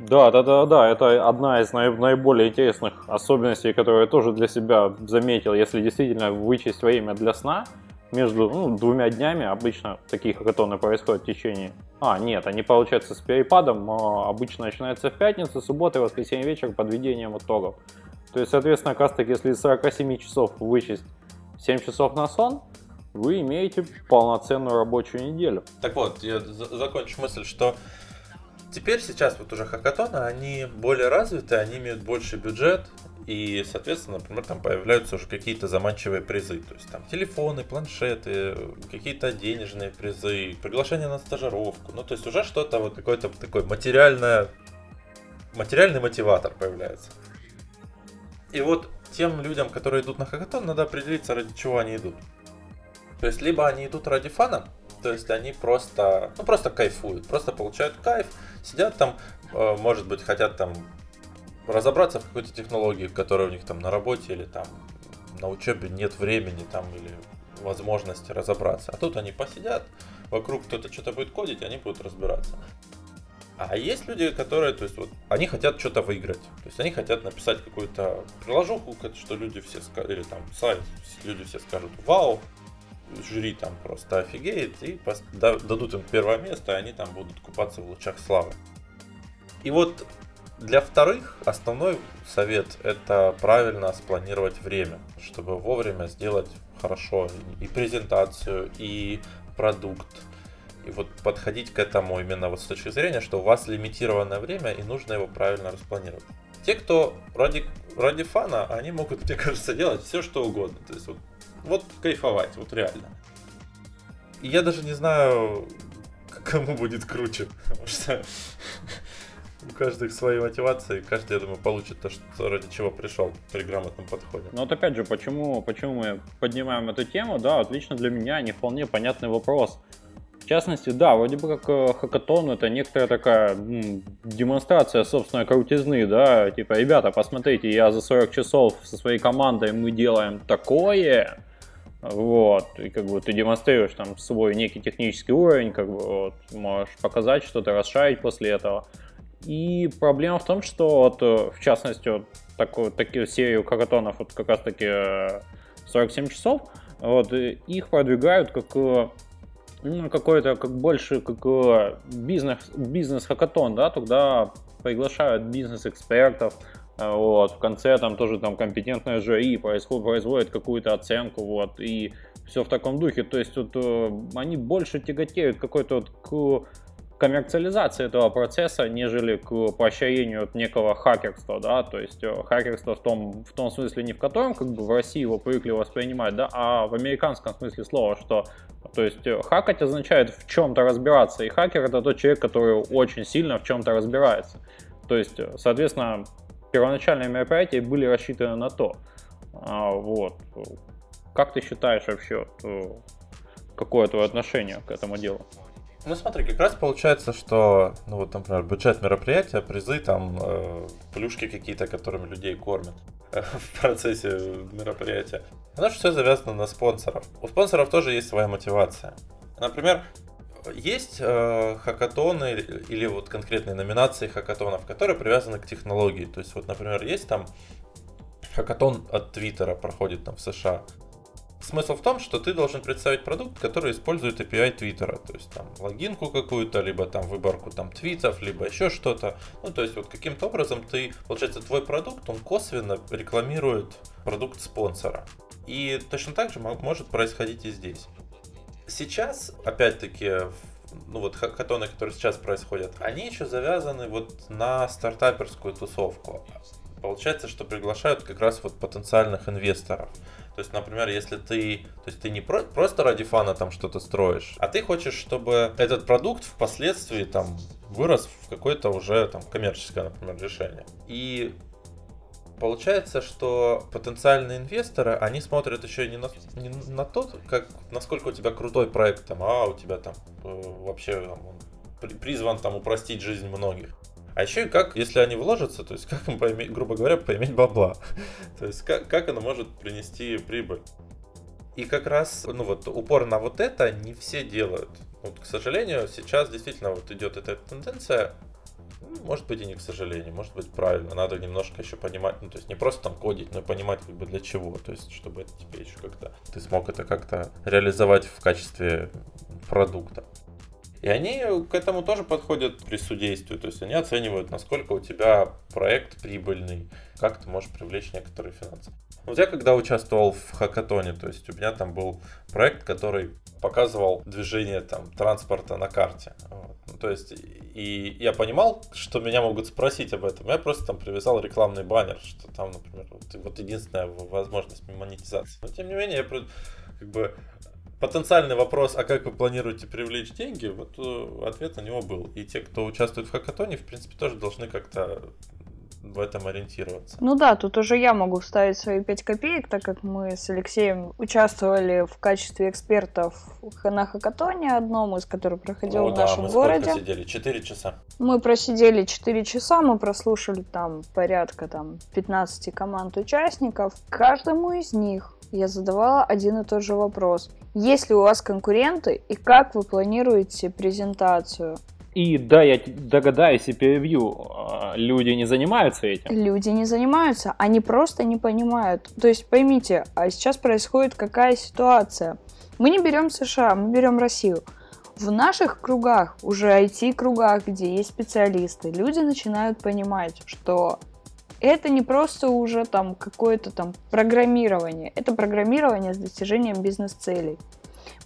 Да, да, да, да, это одна из наиболее интересных особенностей, которую я тоже для себя заметил. Если действительно вычесть время для сна, между ну, двумя днями обычно такие хакатоны происходят в течение... А, нет, они получаются с перепадом, обычно начинаются в пятницу, субботу и воскресенье вечер подведением итогов. То есть, соответственно, как раз таки, если из 47 часов вычесть 7 часов на сон, вы имеете полноценную рабочую неделю. Так вот, я закончу мысль, что теперь сейчас вот уже хакатоны, они более развиты, они имеют больше бюджет, и, соответственно, например, там появляются уже какие-то заманчивые призы. То есть там телефоны, планшеты, какие-то денежные призы, приглашение на стажировку. Ну, то есть уже что-то вот какой-то такой материальное, материальный мотиватор появляется. И вот тем людям, которые идут на хакатон, надо определиться, ради чего они идут. То есть, либо они идут ради фана, то есть они просто, ну, просто кайфуют, просто получают кайф, сидят там, э, может быть, хотят там разобраться в какой-то технологии, которая у них там на работе или там на учебе нет времени там или возможности разобраться. А тут они посидят, вокруг кто-то что-то будет кодить, они будут разбираться. А есть люди, которые, то есть вот, они хотят что-то выиграть. То есть они хотят написать какую-то приложуху, что люди все скажут, или там сайт, люди все скажут, вау, жюри там просто офигеет и дадут им первое место, и они там будут купаться в лучах славы. И вот для вторых основной совет это правильно спланировать время, чтобы вовремя сделать хорошо и презентацию, и продукт, и вот подходить к этому именно вот с точки зрения, что у вас лимитированное время и нужно его правильно распланировать. Те, кто ради, ради фана, они могут, мне кажется, делать все, что угодно. То есть вот, вот кайфовать, вот реально. И я даже не знаю, кому будет круче, потому что у каждых свои мотивации, каждый, я думаю, получит то, что, ради чего пришел при грамотном подходе. Ну вот опять же, почему, почему мы поднимаем эту тему, да, отлично для меня не вполне понятный вопрос. Частности, да, вроде бы как э, хакатон это некоторая такая м, демонстрация собственной крутизны, да, типа, ребята, посмотрите, я за 40 часов со своей командой мы делаем такое, вот, и как бы ты демонстрируешь там свой некий технический уровень, как бы вот, можешь показать что-то, расшарить после этого. И проблема в том, что вот, э, в частности, вот такую, такую серию хакатонов, вот как раз таки 47 э, часов, вот, их продвигают как ну, какой-то как больше как э, бизнес, бизнес-хакатон, да, тогда приглашают бизнес-экспертов, э, вот, в конце там тоже там компетентное жюри происходит, производит какую-то оценку, вот, и все в таком духе, то есть вот э, они больше тяготеют какой-то вот к коммерциализации этого процесса, нежели к поощрению от некого хакерства, да, то есть э, хакерство в том, в том смысле не в котором как бы в России его привыкли воспринимать, да, а в американском смысле слова, что, то есть э, хакать означает в чем-то разбираться, и хакер это тот человек, который очень сильно в чем-то разбирается. То есть, э, соответственно, первоначальные мероприятия были рассчитаны на то. А, вот. Как ты считаешь вообще, какое твое отношение к этому делу? Ну смотри, как раз получается, что, ну вот, например, бюджет мероприятия, призы, там, э, плюшки какие-то, которыми людей кормят э, в процессе мероприятия. Оно же все завязано на спонсоров. У спонсоров тоже есть своя мотивация. Например, есть э, хакатоны или вот конкретные номинации хакатонов, которые привязаны к технологии. То есть, вот, например, есть там хакатон от Твиттера проходит там в США. Смысл в том, что ты должен представить продукт, который использует API Твиттера, то есть там логинку какую-то, либо там выборку там твитов, либо еще что-то. Ну, то есть вот каким-то образом ты, получается, твой продукт, он косвенно рекламирует продукт спонсора. И точно так же может происходить и здесь. Сейчас, опять-таки, ну вот хакатоны, которые сейчас происходят, они еще завязаны вот на стартаперскую тусовку. Получается, что приглашают как раз вот потенциальных инвесторов. То есть, например, если ты, то есть ты не про, просто ради фана там что-то строишь, а ты хочешь, чтобы этот продукт впоследствии там вырос в какое-то уже там коммерческое, например, решение. И получается, что потенциальные инвесторы, они смотрят еще не на, не на то, как, насколько у тебя крутой проект, там, а у тебя там э, вообще там, призван там упростить жизнь многих. А еще и как, если они вложатся, то есть как им, поиметь, грубо говоря, поиметь бабла. то есть как, как оно может принести прибыль. И как раз, ну вот, упор на вот это не все делают. Вот, к сожалению, сейчас действительно вот идет эта тенденция, ну, может быть и не к сожалению, может быть правильно, надо немножко еще понимать, ну то есть не просто там кодить, но понимать как бы для чего, то есть чтобы это тебе еще как-то, ты смог это как-то реализовать в качестве продукта. И они к этому тоже подходят при судействии, то есть они оценивают, насколько у тебя проект прибыльный, как ты можешь привлечь некоторые финансы. Вот я когда участвовал в хакатоне, то есть у меня там был проект, который показывал движение там транспорта на карте. Вот. Ну, то есть и я понимал, что меня могут спросить об этом. Я просто там привязал рекламный баннер, что там, например, вот, вот единственная возможность монетизации. Но тем не менее, я как бы потенциальный вопрос, а как вы планируете привлечь деньги, вот э, ответ на него был. И те, кто участвует в хакатоне, в принципе, тоже должны как-то в этом ориентироваться. Ну да, тут уже я могу вставить свои 5 копеек, так как мы с Алексеем участвовали в качестве экспертов на хакатоне одном из, который проходил О, в нашем мы городе. Мы сидели? 4 часа. Мы просидели 4 часа, мы прослушали там порядка там 15 команд участников. Каждому из них я задавала один и тот же вопрос. Есть ли у вас конкуренты и как вы планируете презентацию? И да, я догадаюсь и перебью, а, люди не занимаются этим. Люди не занимаются, они просто не понимают. То есть поймите, а сейчас происходит какая ситуация? Мы не берем США, мы берем Россию. В наших кругах, уже IT-кругах, где есть специалисты, люди начинают понимать, что это не просто уже там какое-то там программирование, это программирование с достижением бизнес-целей.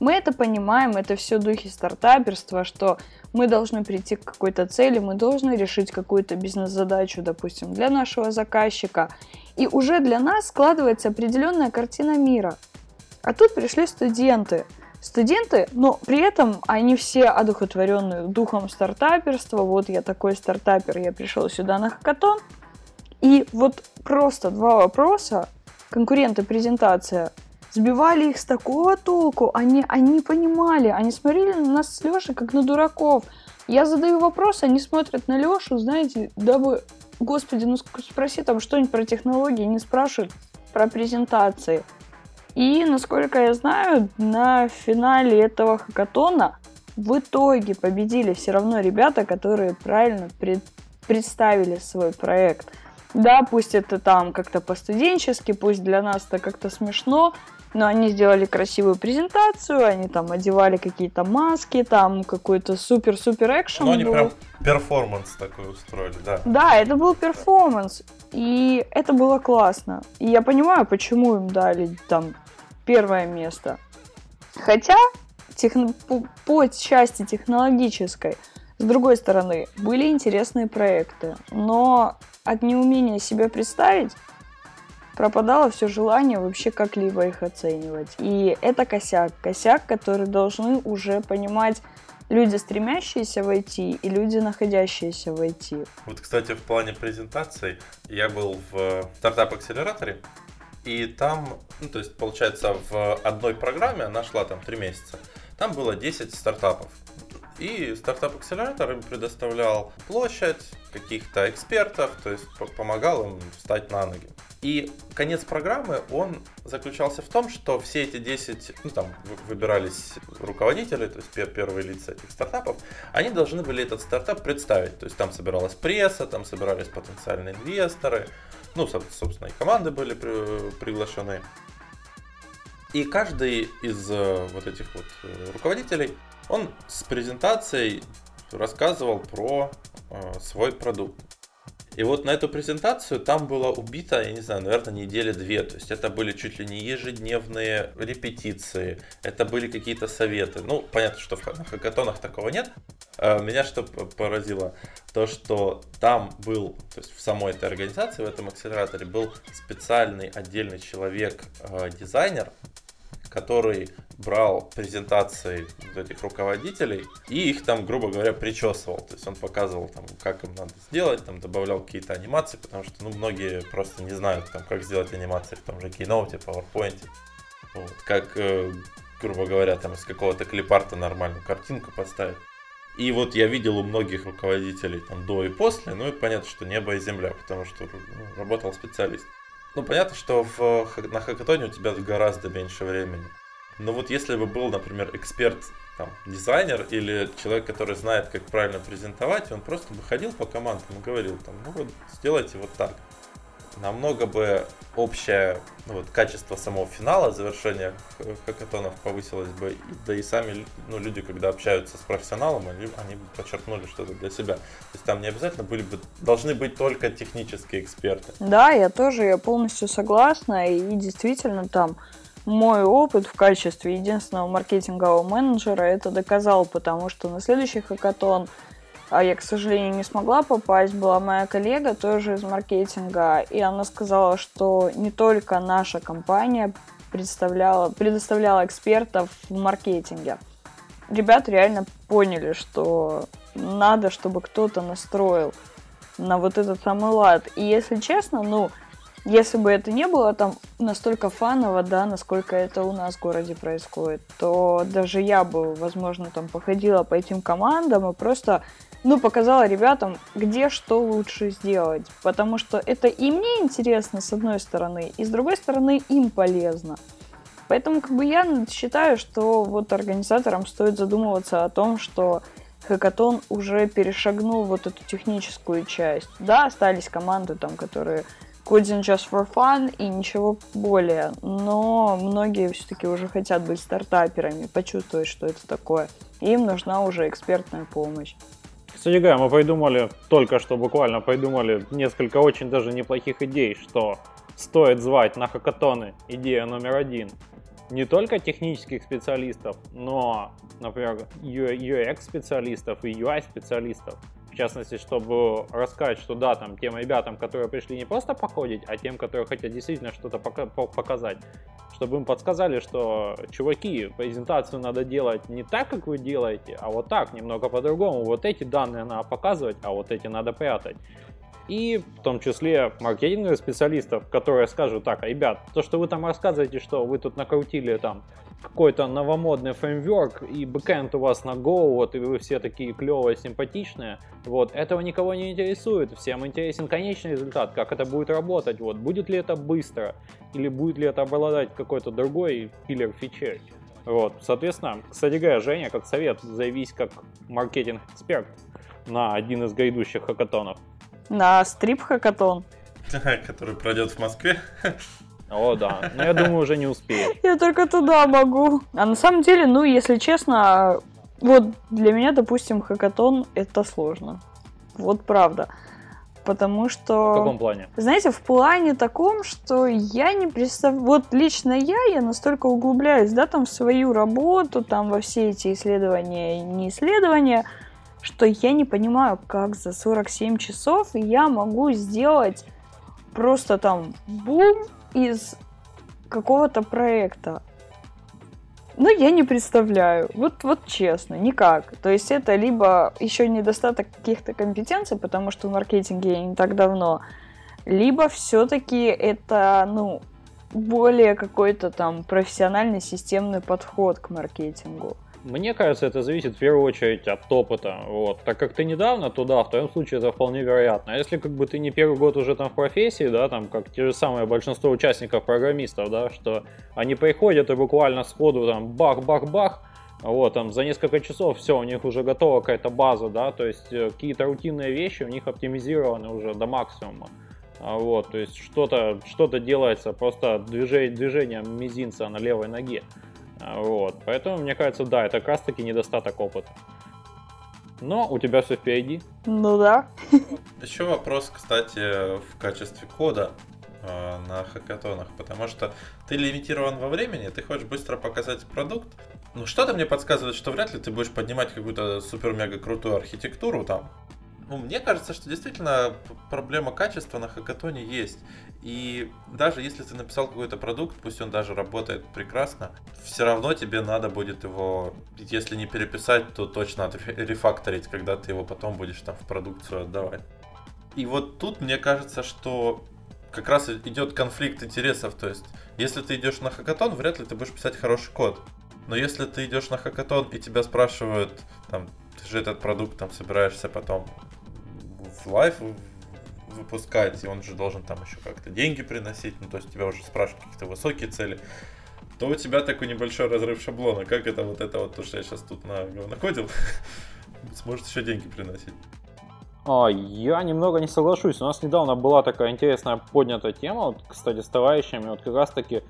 Мы это понимаем, это все духи стартаперства, что мы должны прийти к какой-то цели, мы должны решить какую-то бизнес-задачу, допустим, для нашего заказчика. И уже для нас складывается определенная картина мира. А тут пришли студенты. Студенты, но при этом они все одухотворенные духом стартаперства. Вот я такой стартапер, я пришел сюда на хакатон. И вот просто два вопроса. Конкуренты, презентация сбивали их с такого толку. Они, они понимали, они смотрели на нас с Лешей как на дураков. Я задаю вопрос, они смотрят на Лешу, знаете, дабы, господи, ну спроси там что-нибудь про технологии, не спрашивают про презентации. И, насколько я знаю, на финале этого хакатона в итоге победили все равно ребята, которые правильно пред, представили свой проект. Да, пусть это там как-то по-студенчески, пусть для нас это как-то смешно, но они сделали красивую презентацию, они там одевали какие-то маски, там какой-то супер-супер экшен. Ну, они был. прям перформанс такой устроили, да. Да, это был перформанс, и это было классно. И я понимаю, почему им дали там первое место. Хотя техно... по, по части технологической, с другой стороны, были интересные проекты, но от неумения себя представить пропадало все желание вообще как-либо их оценивать. И это косяк. Косяк, который должны уже понимать люди, стремящиеся войти, и люди, находящиеся в IT. Вот, кстати, в плане презентаций я был в стартап-акселераторе, и там, ну, то есть, получается, в одной программе, она шла там три месяца, там было 10 стартапов. И стартап-акселератор им предоставлял площадь, каких-то экспертов, то есть помогал им встать на ноги. И конец программы, он заключался в том, что все эти 10, ну там выбирались руководители, то есть первые лица этих стартапов, они должны были этот стартап представить. То есть там собиралась пресса, там собирались потенциальные инвесторы, ну, собственно, и команды были приглашены. И каждый из э, вот этих вот э, руководителей, он с презентацией рассказывал про э, свой продукт. И вот на эту презентацию там было убито, я не знаю, наверное, недели две. То есть это были чуть ли не ежедневные репетиции, это были какие-то советы. Ну, понятно, что на хакатонах такого нет. А меня что поразило, то что там был, то есть в самой этой организации, в этом акселераторе был специальный отдельный человек, э, дизайнер, который брал презентации вот этих руководителей и их там, грубо говоря, причесывал. То есть он показывал, там, как им надо сделать, там добавлял какие-то анимации, потому что ну, многие просто не знают, там, как сделать анимации в том же Keynote, PowerPoint. Вот, как, э, грубо говоря, там из какого-то клипарта нормальную картинку поставить. И вот я видел у многих руководителей там до и после, ну и понятно, что небо и земля, потому что ну, работал специалист. Ну понятно, что в, на хакатоне у тебя гораздо меньше времени. Но вот если бы был, например, эксперт, там, дизайнер или человек, который знает, как правильно презентовать, он просто бы ходил по командам и говорил, там, ну вот сделайте вот так намного бы общее ну, вот, качество самого финала, завершения хакатонов повысилось бы. Да и сами ну, люди, когда общаются с профессионалом, они, они бы подчеркнули что-то для себя. То есть там не обязательно были бы, должны быть только технические эксперты. Да, я тоже я полностью согласна. И действительно там мой опыт в качестве единственного маркетингового менеджера это доказал, потому что на следующий хакатон а я, к сожалению, не смогла попасть, была моя коллега тоже из маркетинга, и она сказала, что не только наша компания представляла, предоставляла экспертов в маркетинге. Ребята реально поняли, что надо, чтобы кто-то настроил на вот этот самый лад. И если честно, ну, если бы это не было там настолько фаново, да, насколько это у нас в городе происходит, то даже я бы, возможно, там походила по этим командам и просто ну, показала ребятам, где что лучше сделать. Потому что это и мне интересно, с одной стороны, и с другой стороны, им полезно. Поэтому как бы я считаю, что вот организаторам стоит задумываться о том, что хакатон уже перешагнул вот эту техническую часть. Да, остались команды там, которые coding just for fun и ничего более. Но многие все-таки уже хотят быть стартаперами, почувствовать, что это такое. Им нужна уже экспертная помощь. Говоря, мы придумали, только что буквально придумали несколько очень даже неплохих идей, что стоит звать на хакатоны идея номер один. Не только технических специалистов, но, например, UX специалистов и UI специалистов. В частности, чтобы рассказать, что да, там тем ребятам, которые пришли не просто походить, а тем, которые хотят действительно что-то показать, чтобы им подсказали, что, чуваки, презентацию надо делать не так, как вы делаете, а вот так, немного по-другому. Вот эти данные надо показывать, а вот эти надо прятать. И в том числе маркетинговых специалистов, которые скажут, так, ребят, то, что вы там рассказываете, что вы тут накрутили там какой-то новомодный фреймворк, и бэкэнд у вас на Go, вот, и вы все такие клевые, симпатичные, вот, этого никого не интересует, всем интересен конечный результат, как это будет работать, вот, будет ли это быстро, или будет ли это обладать какой-то другой киллер фичей. Вот, соответственно, кстати говоря, Женя, как совет, заявись как маркетинг-эксперт на один из грядущих хакатонов. На стрип-хакатон. Который пройдет в Москве. О, да. Но я думаю, уже не успеет. Я только туда могу. А на самом деле, ну, если честно, вот для меня, допустим, хакатон это сложно. Вот правда. Потому что... В каком плане? Знаете, в плане таком, что я не представляю... Вот лично я, я настолько углубляюсь, да, там в свою работу, там во все эти исследования и не исследования, что я не понимаю, как за 47 часов я могу сделать просто там бум, из какого-то проекта. Ну, я не представляю. Вот, вот честно, никак. То есть это либо еще недостаток каких-то компетенций, потому что в маркетинге я не так давно, либо все-таки это, ну, более какой-то там профессиональный системный подход к маркетингу. Мне кажется, это зависит в первую очередь от опыта. Вот. Так как ты недавно туда, в твоем случае это вполне вероятно. А если как бы ты не первый год уже там в профессии, да, там как те же самые большинство участников программистов, да, что они приходят и буквально сходу там бах-бах-бах, вот, там за несколько часов все, у них уже готова какая-то база, да, то есть э, какие-то рутинные вещи у них оптимизированы уже до максимума. А вот, то есть что-то что делается просто движение, движением мизинца на левой ноге. Вот, поэтому, мне кажется, да, это как раз таки недостаток опыта. Но у тебя все впереди. Ну да. Еще вопрос, кстати, в качестве кода э, на хакатонах, потому что ты лимитирован во времени, ты хочешь быстро показать продукт. Ну что-то мне подсказывает, что вряд ли ты будешь поднимать какую-то супер-мега крутую архитектуру там. Ну, мне кажется, что действительно проблема качества на хакатоне есть. И даже если ты написал какой-то продукт, пусть он даже работает прекрасно, все равно тебе надо будет его, если не переписать, то точно рефакторить, когда ты его потом будешь там в продукцию отдавать. И вот тут мне кажется, что как раз идет конфликт интересов. То есть, если ты идешь на хакатон, вряд ли ты будешь писать хороший код. Но если ты идешь на хакатон и тебя спрашивают, там, ты же этот продукт там собираешься потом лайф выпускать, и он же должен там еще как-то деньги приносить, ну то есть тебя уже спрашивают какие-то высокие цели, то у тебя такой небольшой разрыв шаблона. Как это вот это вот, то, что я сейчас тут на накодил, сможет еще деньги приносить? А, я немного не соглашусь. У нас недавно была такая интересная поднятая тема, вот, кстати, с товарищами, вот как раз таки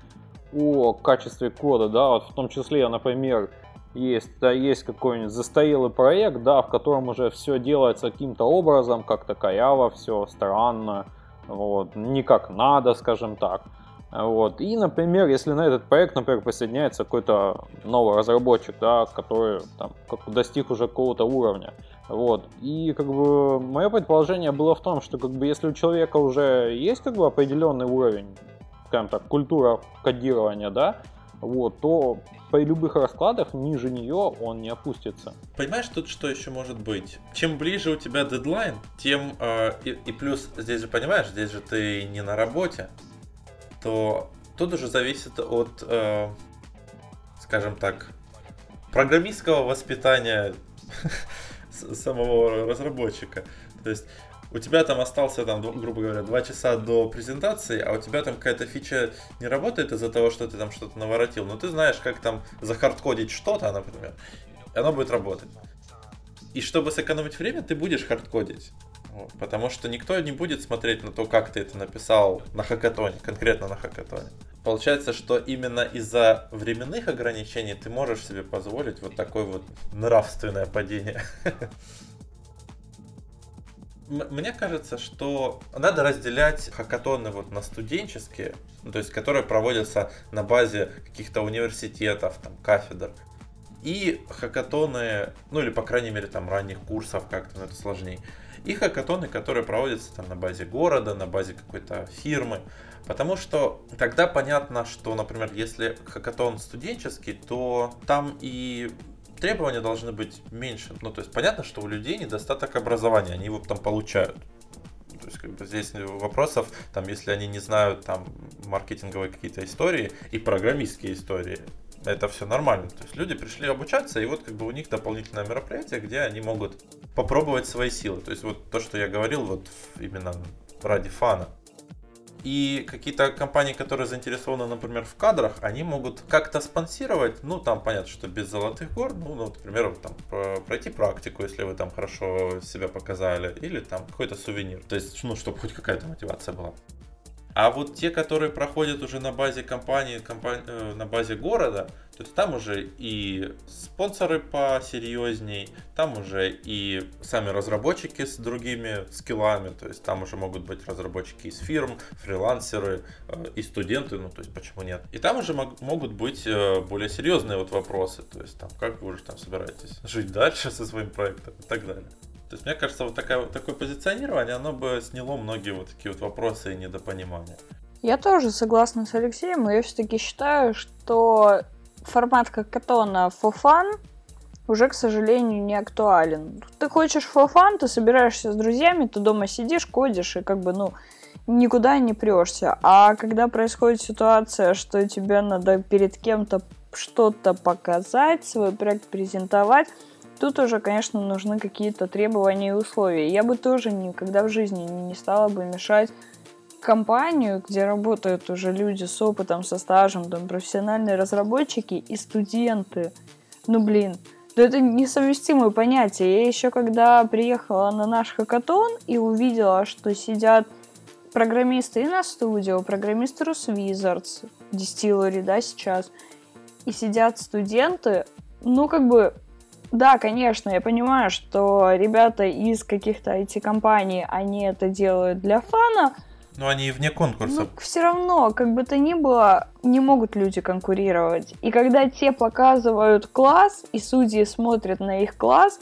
о качестве кода, да, вот в том числе, например, есть, да, есть какой-нибудь застоялый проект, да, в котором уже все делается каким-то образом, как-то коряво, все странно, вот, не как надо, скажем так. Вот. И, например, если на этот проект, например, присоединяется какой-то новый разработчик, да, который там, как достиг уже какого-то уровня, вот. И как бы мое предположение было в том, что как бы если у человека уже есть как бы определенный уровень, скажем так, культура кодирования, да, вот, то при любых раскладах ниже нее он не опустится. Понимаешь, тут что еще может быть? Чем ближе у тебя дедлайн, тем э, и, и плюс здесь же понимаешь, здесь же ты не на работе, то тут уже зависит от, э, скажем так, программистского воспитания самого разработчика. То есть у тебя там остался, там, грубо говоря, два часа до презентации, а у тебя там какая-то фича не работает из-за того, что ты там что-то наворотил, но ты знаешь, как там захардкодить что-то, например, и оно будет работать. И чтобы сэкономить время, ты будешь хардкодить. Потому что никто не будет смотреть на то, как ты это написал на хакатоне, конкретно на хакатоне. Получается, что именно из-за временных ограничений ты можешь себе позволить вот такое вот нравственное падение. Мне кажется, что надо разделять хакатоны вот на студенческие, ну, то есть которые проводятся на базе каких-то университетов, там, кафедр, и хакатоны, ну или по крайней мере там ранних курсов как-то, но это сложнее и хакатоны, которые проводятся там на базе города, на базе какой-то фирмы. Потому что тогда понятно, что, например, если хакатон студенческий, то там и требования должны быть меньше. Ну, то есть понятно, что у людей недостаток образования, они его там получают. То есть, как бы здесь вопросов, там, если они не знают там маркетинговые какие-то истории и программистские истории, это все нормально. То есть люди пришли обучаться, и вот как бы у них дополнительное мероприятие, где они могут попробовать свои силы. То есть вот то, что я говорил, вот именно ради фана. И какие-то компании, которые заинтересованы, например, в кадрах, они могут как-то спонсировать, ну, там понятно, что без золотых гор, ну, ну например, там, пройти практику, если вы там хорошо себя показали, или там какой-то сувенир. То есть, ну, чтобы хоть какая-то мотивация была. А вот те, которые проходят уже на базе компании, компании э, на базе города, то есть там уже и спонсоры посерьезней, там уже и сами разработчики с другими скиллами, то есть там уже могут быть разработчики из фирм, фрилансеры э, и студенты, ну то есть почему нет. И там уже могут быть э, более серьезные вот вопросы, то есть там как вы уже там собираетесь жить дальше со своим проектом и так далее. То есть, мне кажется, вот такое, такое позиционирование, оно бы сняло многие вот такие вот вопросы и недопонимания. Я тоже согласна с Алексеем, но я все-таки считаю, что формат катона for fun уже, к сожалению, не актуален. Ты хочешь for fun, ты собираешься с друзьями, ты дома сидишь, кодишь и как бы, ну, никуда не прешься. А когда происходит ситуация, что тебе надо перед кем-то что-то показать, свой проект презентовать, Тут уже, конечно, нужны какие-то требования и условия. Я бы тоже никогда в жизни не стала бы мешать компанию, где работают уже люди с опытом, со стажем, там, профессиональные разработчики и студенты. Ну, блин, да это несовместимые понятия. Я еще когда приехала на наш хакатон и увидела, что сидят программисты и на студио, программисты Русвизардс, Distillery, да, сейчас, и сидят студенты, ну, как бы, да, конечно, я понимаю, что ребята из каких-то IT-компаний, они это делают для фана. Но они вне конкурса. Но все равно, как бы то ни было, не могут люди конкурировать. И когда те показывают класс, и судьи смотрят на их класс,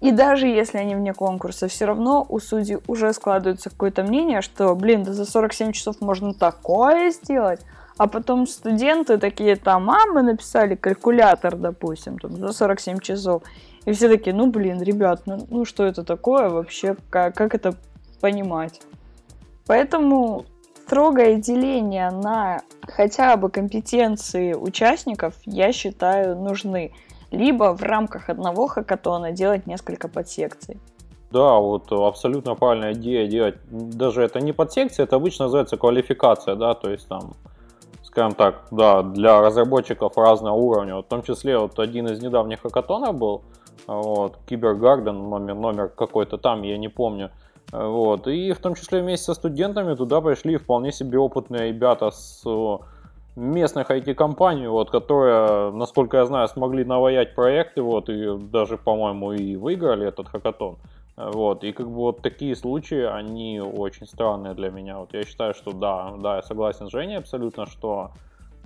и даже если они вне конкурса, все равно у судей уже складывается какое-то мнение, что, блин, да за 47 часов можно такое сделать а потом студенты такие там, а мы написали калькулятор, допустим, там, за 47 часов. И все такие, ну блин, ребят, ну, ну что это такое вообще, как, как это понимать? Поэтому строгое деление на хотя бы компетенции участников, я считаю, нужны. либо в рамках одного хакатона делать несколько подсекций. Да, вот абсолютно правильная идея делать. Даже это не подсекция, это обычно называется квалификация, да, то есть там, скажем так, да, для разработчиков разного уровня. В том числе вот один из недавних хакатонов был, вот, Кибергарден, номер, номер какой-то там, я не помню. Вот, и в том числе вместе со студентами туда пришли вполне себе опытные ребята с местных IT-компаний, вот, которые, насколько я знаю, смогли наваять проекты, вот, и даже, по-моему, и выиграли этот хакатон. Вот, и как бы вот такие случаи, они очень странные для меня. Вот я считаю, что да, да, я согласен с Женей абсолютно, что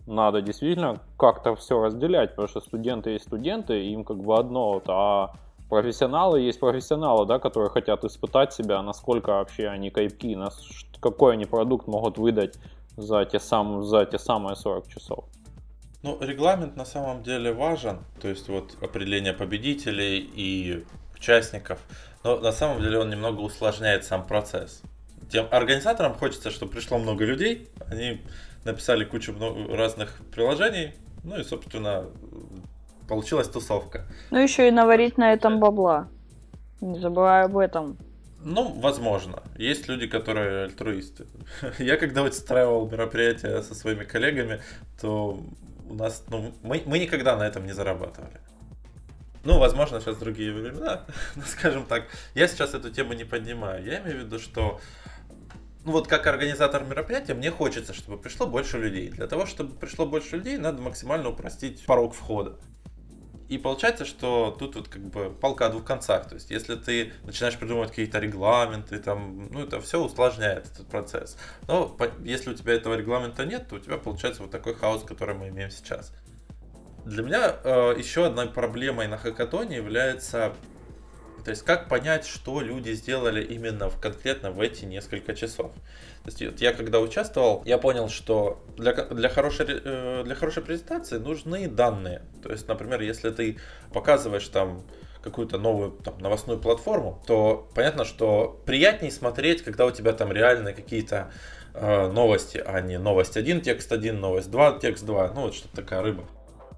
надо действительно как-то все разделять, потому что студенты есть студенты, им как бы одно, вот, а профессионалы есть профессионалы, да, которые хотят испытать себя, насколько вообще они кайпки, нас, какой они продукт могут выдать за те, сам, за те самые 40 часов. Ну, регламент на самом деле важен, то есть вот определение победителей и участников, но на самом деле он немного усложняет сам процесс. Тем организаторам хочется, чтобы пришло много людей, они написали кучу разных приложений, ну и, собственно, получилась тусовка. Ну, еще и наварить на этом бабла. Не забывай об этом. Ну, возможно. Есть люди, которые альтруисты. Я когда устраивал мероприятия со своими коллегами, то у нас, ну, мы, мы никогда на этом не зарабатывали. Ну, возможно, сейчас другие времена, ну, скажем так. Я сейчас эту тему не поднимаю. Я имею в виду, что ну вот как организатор мероприятия, мне хочется, чтобы пришло больше людей. Для того, чтобы пришло больше людей, надо максимально упростить порог входа. И получается, что тут вот как бы палка о двух концах. То есть, если ты начинаешь придумывать какие-то регламенты, там, ну, это все усложняет этот процесс. Но если у тебя этого регламента нет, то у тебя получается вот такой хаос, который мы имеем сейчас. Для меня э, еще одной проблемой на хакатоне является, то есть как понять, что люди сделали именно в, конкретно в эти несколько часов. То есть вот я когда участвовал, я понял, что для, для, хорошей, э, для хорошей презентации нужны данные. То есть, например, если ты показываешь там какую-то новую там, новостную платформу, то понятно, что приятнее смотреть, когда у тебя там реально какие-то э, новости, а не новость 1, текст 1, новость 2, текст 2, ну вот что-то такая рыба.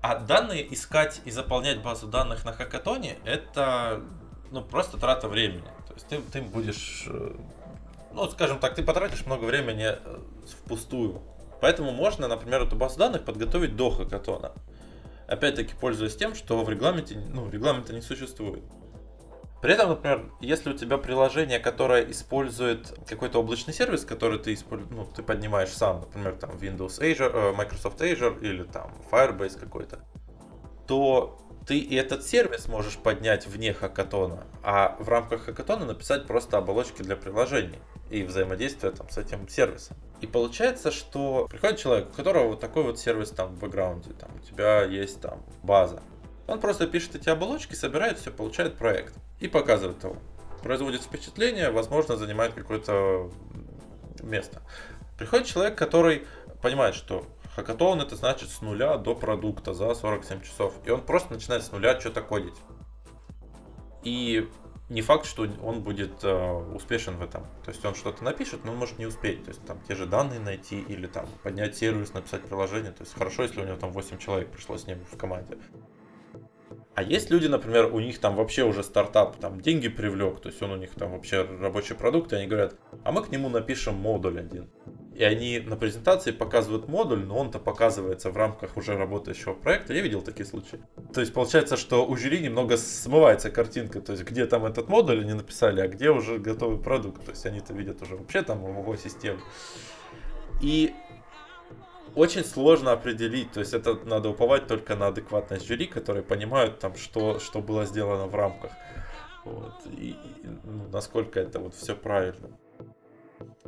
А данные искать и заполнять базу данных на хакатоне это ну, просто трата времени. То есть ты, ты будешь, э, ну, скажем так, ты потратишь много времени э, впустую. Поэтому можно, например, эту базу данных подготовить до хакатона. Опять-таки, пользуясь тем, что в регламенте, ну, регламента не существует. При этом, например, если у тебя приложение, которое использует какой-то облачный сервис, который ты, использ... ну, ты поднимаешь сам, например, там Windows Azure, э, Microsoft Azure или там Firebase какой-то, то ты и этот сервис можешь поднять вне хакатона, а в рамках хакатона написать просто оболочки для приложений и взаимодействия там с этим сервисом. И получается, что приходит человек, у которого вот такой вот сервис там в бэкграунде, там у тебя есть там база, он просто пишет эти оболочки, собирает все, получает проект и показывает его. Производит впечатление, возможно, занимает какое-то место. Приходит человек, который понимает, что хакатон это значит с нуля до продукта за 47 часов. И он просто начинает с нуля что-то кодить. И не факт, что он будет э, успешен в этом. То есть он что-то напишет, но он может не успеть. То есть там те же данные найти или там поднять сервис, написать приложение. То есть хорошо, если у него там 8 человек пришло с ним в команде. А есть люди, например, у них там вообще уже стартап, там деньги привлек, то есть он у них там вообще рабочий продукт, и они говорят, а мы к нему напишем модуль один. И они на презентации показывают модуль, но он-то показывается в рамках уже работающего проекта. Я видел такие случаи. То есть получается, что у жюри немного смывается картинка, то есть где там этот модуль они написали, а где уже готовый продукт. То есть они-то видят уже вообще там его систему. И очень сложно определить, то есть это надо уповать только на адекватность жюри, которые понимают там, что, что было сделано в рамках. Вот, и, и ну, насколько это вот все правильно.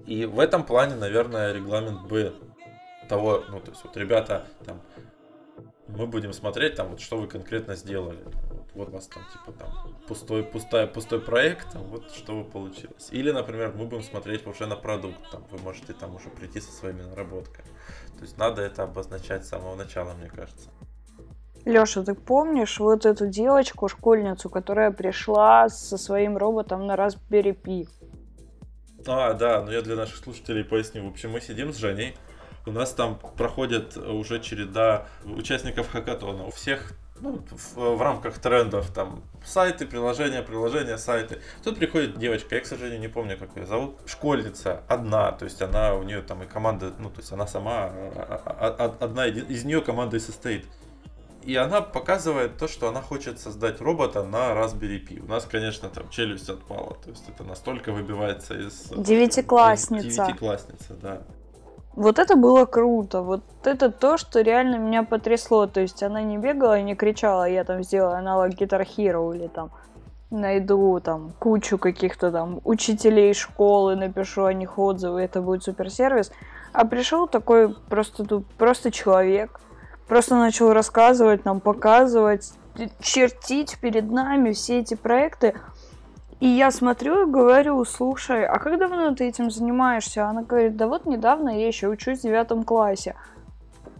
И в этом плане, наверное, регламент бы того, ну, то есть вот ребята там, мы будем смотреть там, вот что вы конкретно сделали. Вот, вот у вас там, типа, там, пустой, пустая, пустой проект, там, вот что вы получилось. Или, например, мы будем смотреть уже на продукт, там, вы можете там уже прийти со своими наработками. То есть надо это обозначать с самого начала, мне кажется. Леша, ты помнишь вот эту девочку, школьницу, которая пришла со своим роботом на Raspberry Pi? А, да, но я для наших слушателей поясню. В общем, мы сидим с Женей, у нас там проходит уже череда участников хакатона. У всех ну, в, в рамках трендов, там, сайты, приложения, приложения, сайты. Тут приходит девочка, я, к сожалению, не помню, как ее зовут, школьница, одна, то есть она, у нее там и команда, ну, то есть она сама, а, а, а, одна из нее команда и состоит. И она показывает то, что она хочет создать робота на Raspberry Pi. У нас, конечно, там челюсть отпала. То есть это настолько выбивается из... Девятиклассница. Девятиклассница, да. Вот это было круто. Вот это то, что реально меня потрясло. То есть она не бегала и не кричала, я там сделаю аналог Guitar Hero или там найду там кучу каких-то там учителей школы, напишу о них отзывы, это будет суперсервис. А пришел такой просто, просто человек, просто начал рассказывать нам, показывать, чертить перед нами все эти проекты. И я смотрю и говорю, слушай, а как давно ты этим занимаешься? Она говорит, да вот недавно я еще учусь в девятом классе.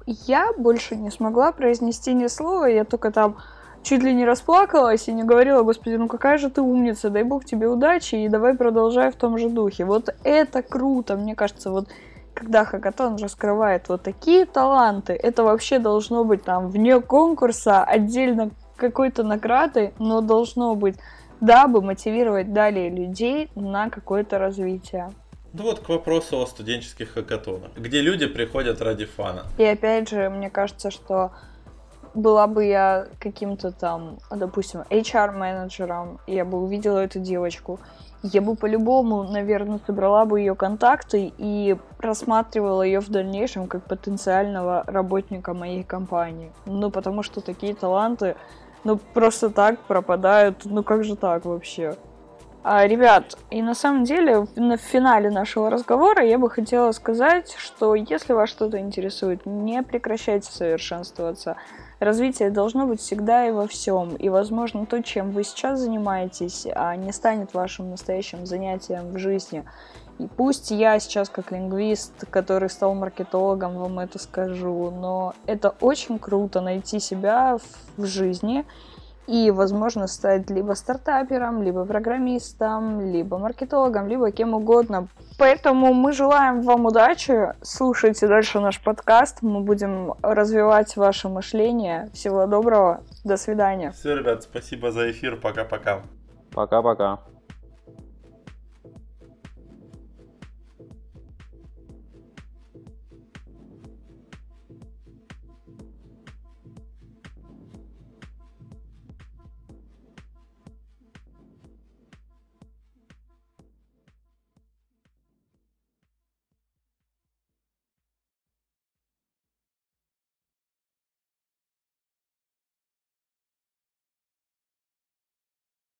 Я больше не смогла произнести ни слова, я только там чуть ли не расплакалась и не говорила, господи, ну какая же ты умница, дай бог тебе удачи и давай продолжай в том же духе. Вот это круто, мне кажется, вот когда Хакатон раскрывает вот такие таланты, это вообще должно быть там вне конкурса, отдельно какой-то награды, но должно быть дабы мотивировать далее людей на какое-то развитие. Ну вот к вопросу о студенческих хакатонах, где люди приходят ради фана. И опять же, мне кажется, что была бы я каким-то там, допустим, HR-менеджером, я бы увидела эту девочку, я бы по-любому, наверное, собрала бы ее контакты и рассматривала ее в дальнейшем как потенциального работника моей компании. Ну, потому что такие таланты ну просто так пропадают. Ну как же так вообще? А, ребят, и на самом деле в, финале нашего разговора я бы хотела сказать, что если вас что-то интересует, не прекращайте совершенствоваться. Развитие должно быть всегда и во всем. И, возможно, то, чем вы сейчас занимаетесь, а не станет вашим настоящим занятием в жизни. И пусть я сейчас как лингвист, который стал маркетологом, вам это скажу, но это очень круто найти себя в жизни и, возможно, стать либо стартапером, либо программистом, либо маркетологом, либо кем угодно. Поэтому мы желаем вам удачи. Слушайте дальше наш подкаст. Мы будем развивать ваше мышление. Всего доброго. До свидания. Все, ребят, спасибо за эфир. Пока-пока. Пока-пока.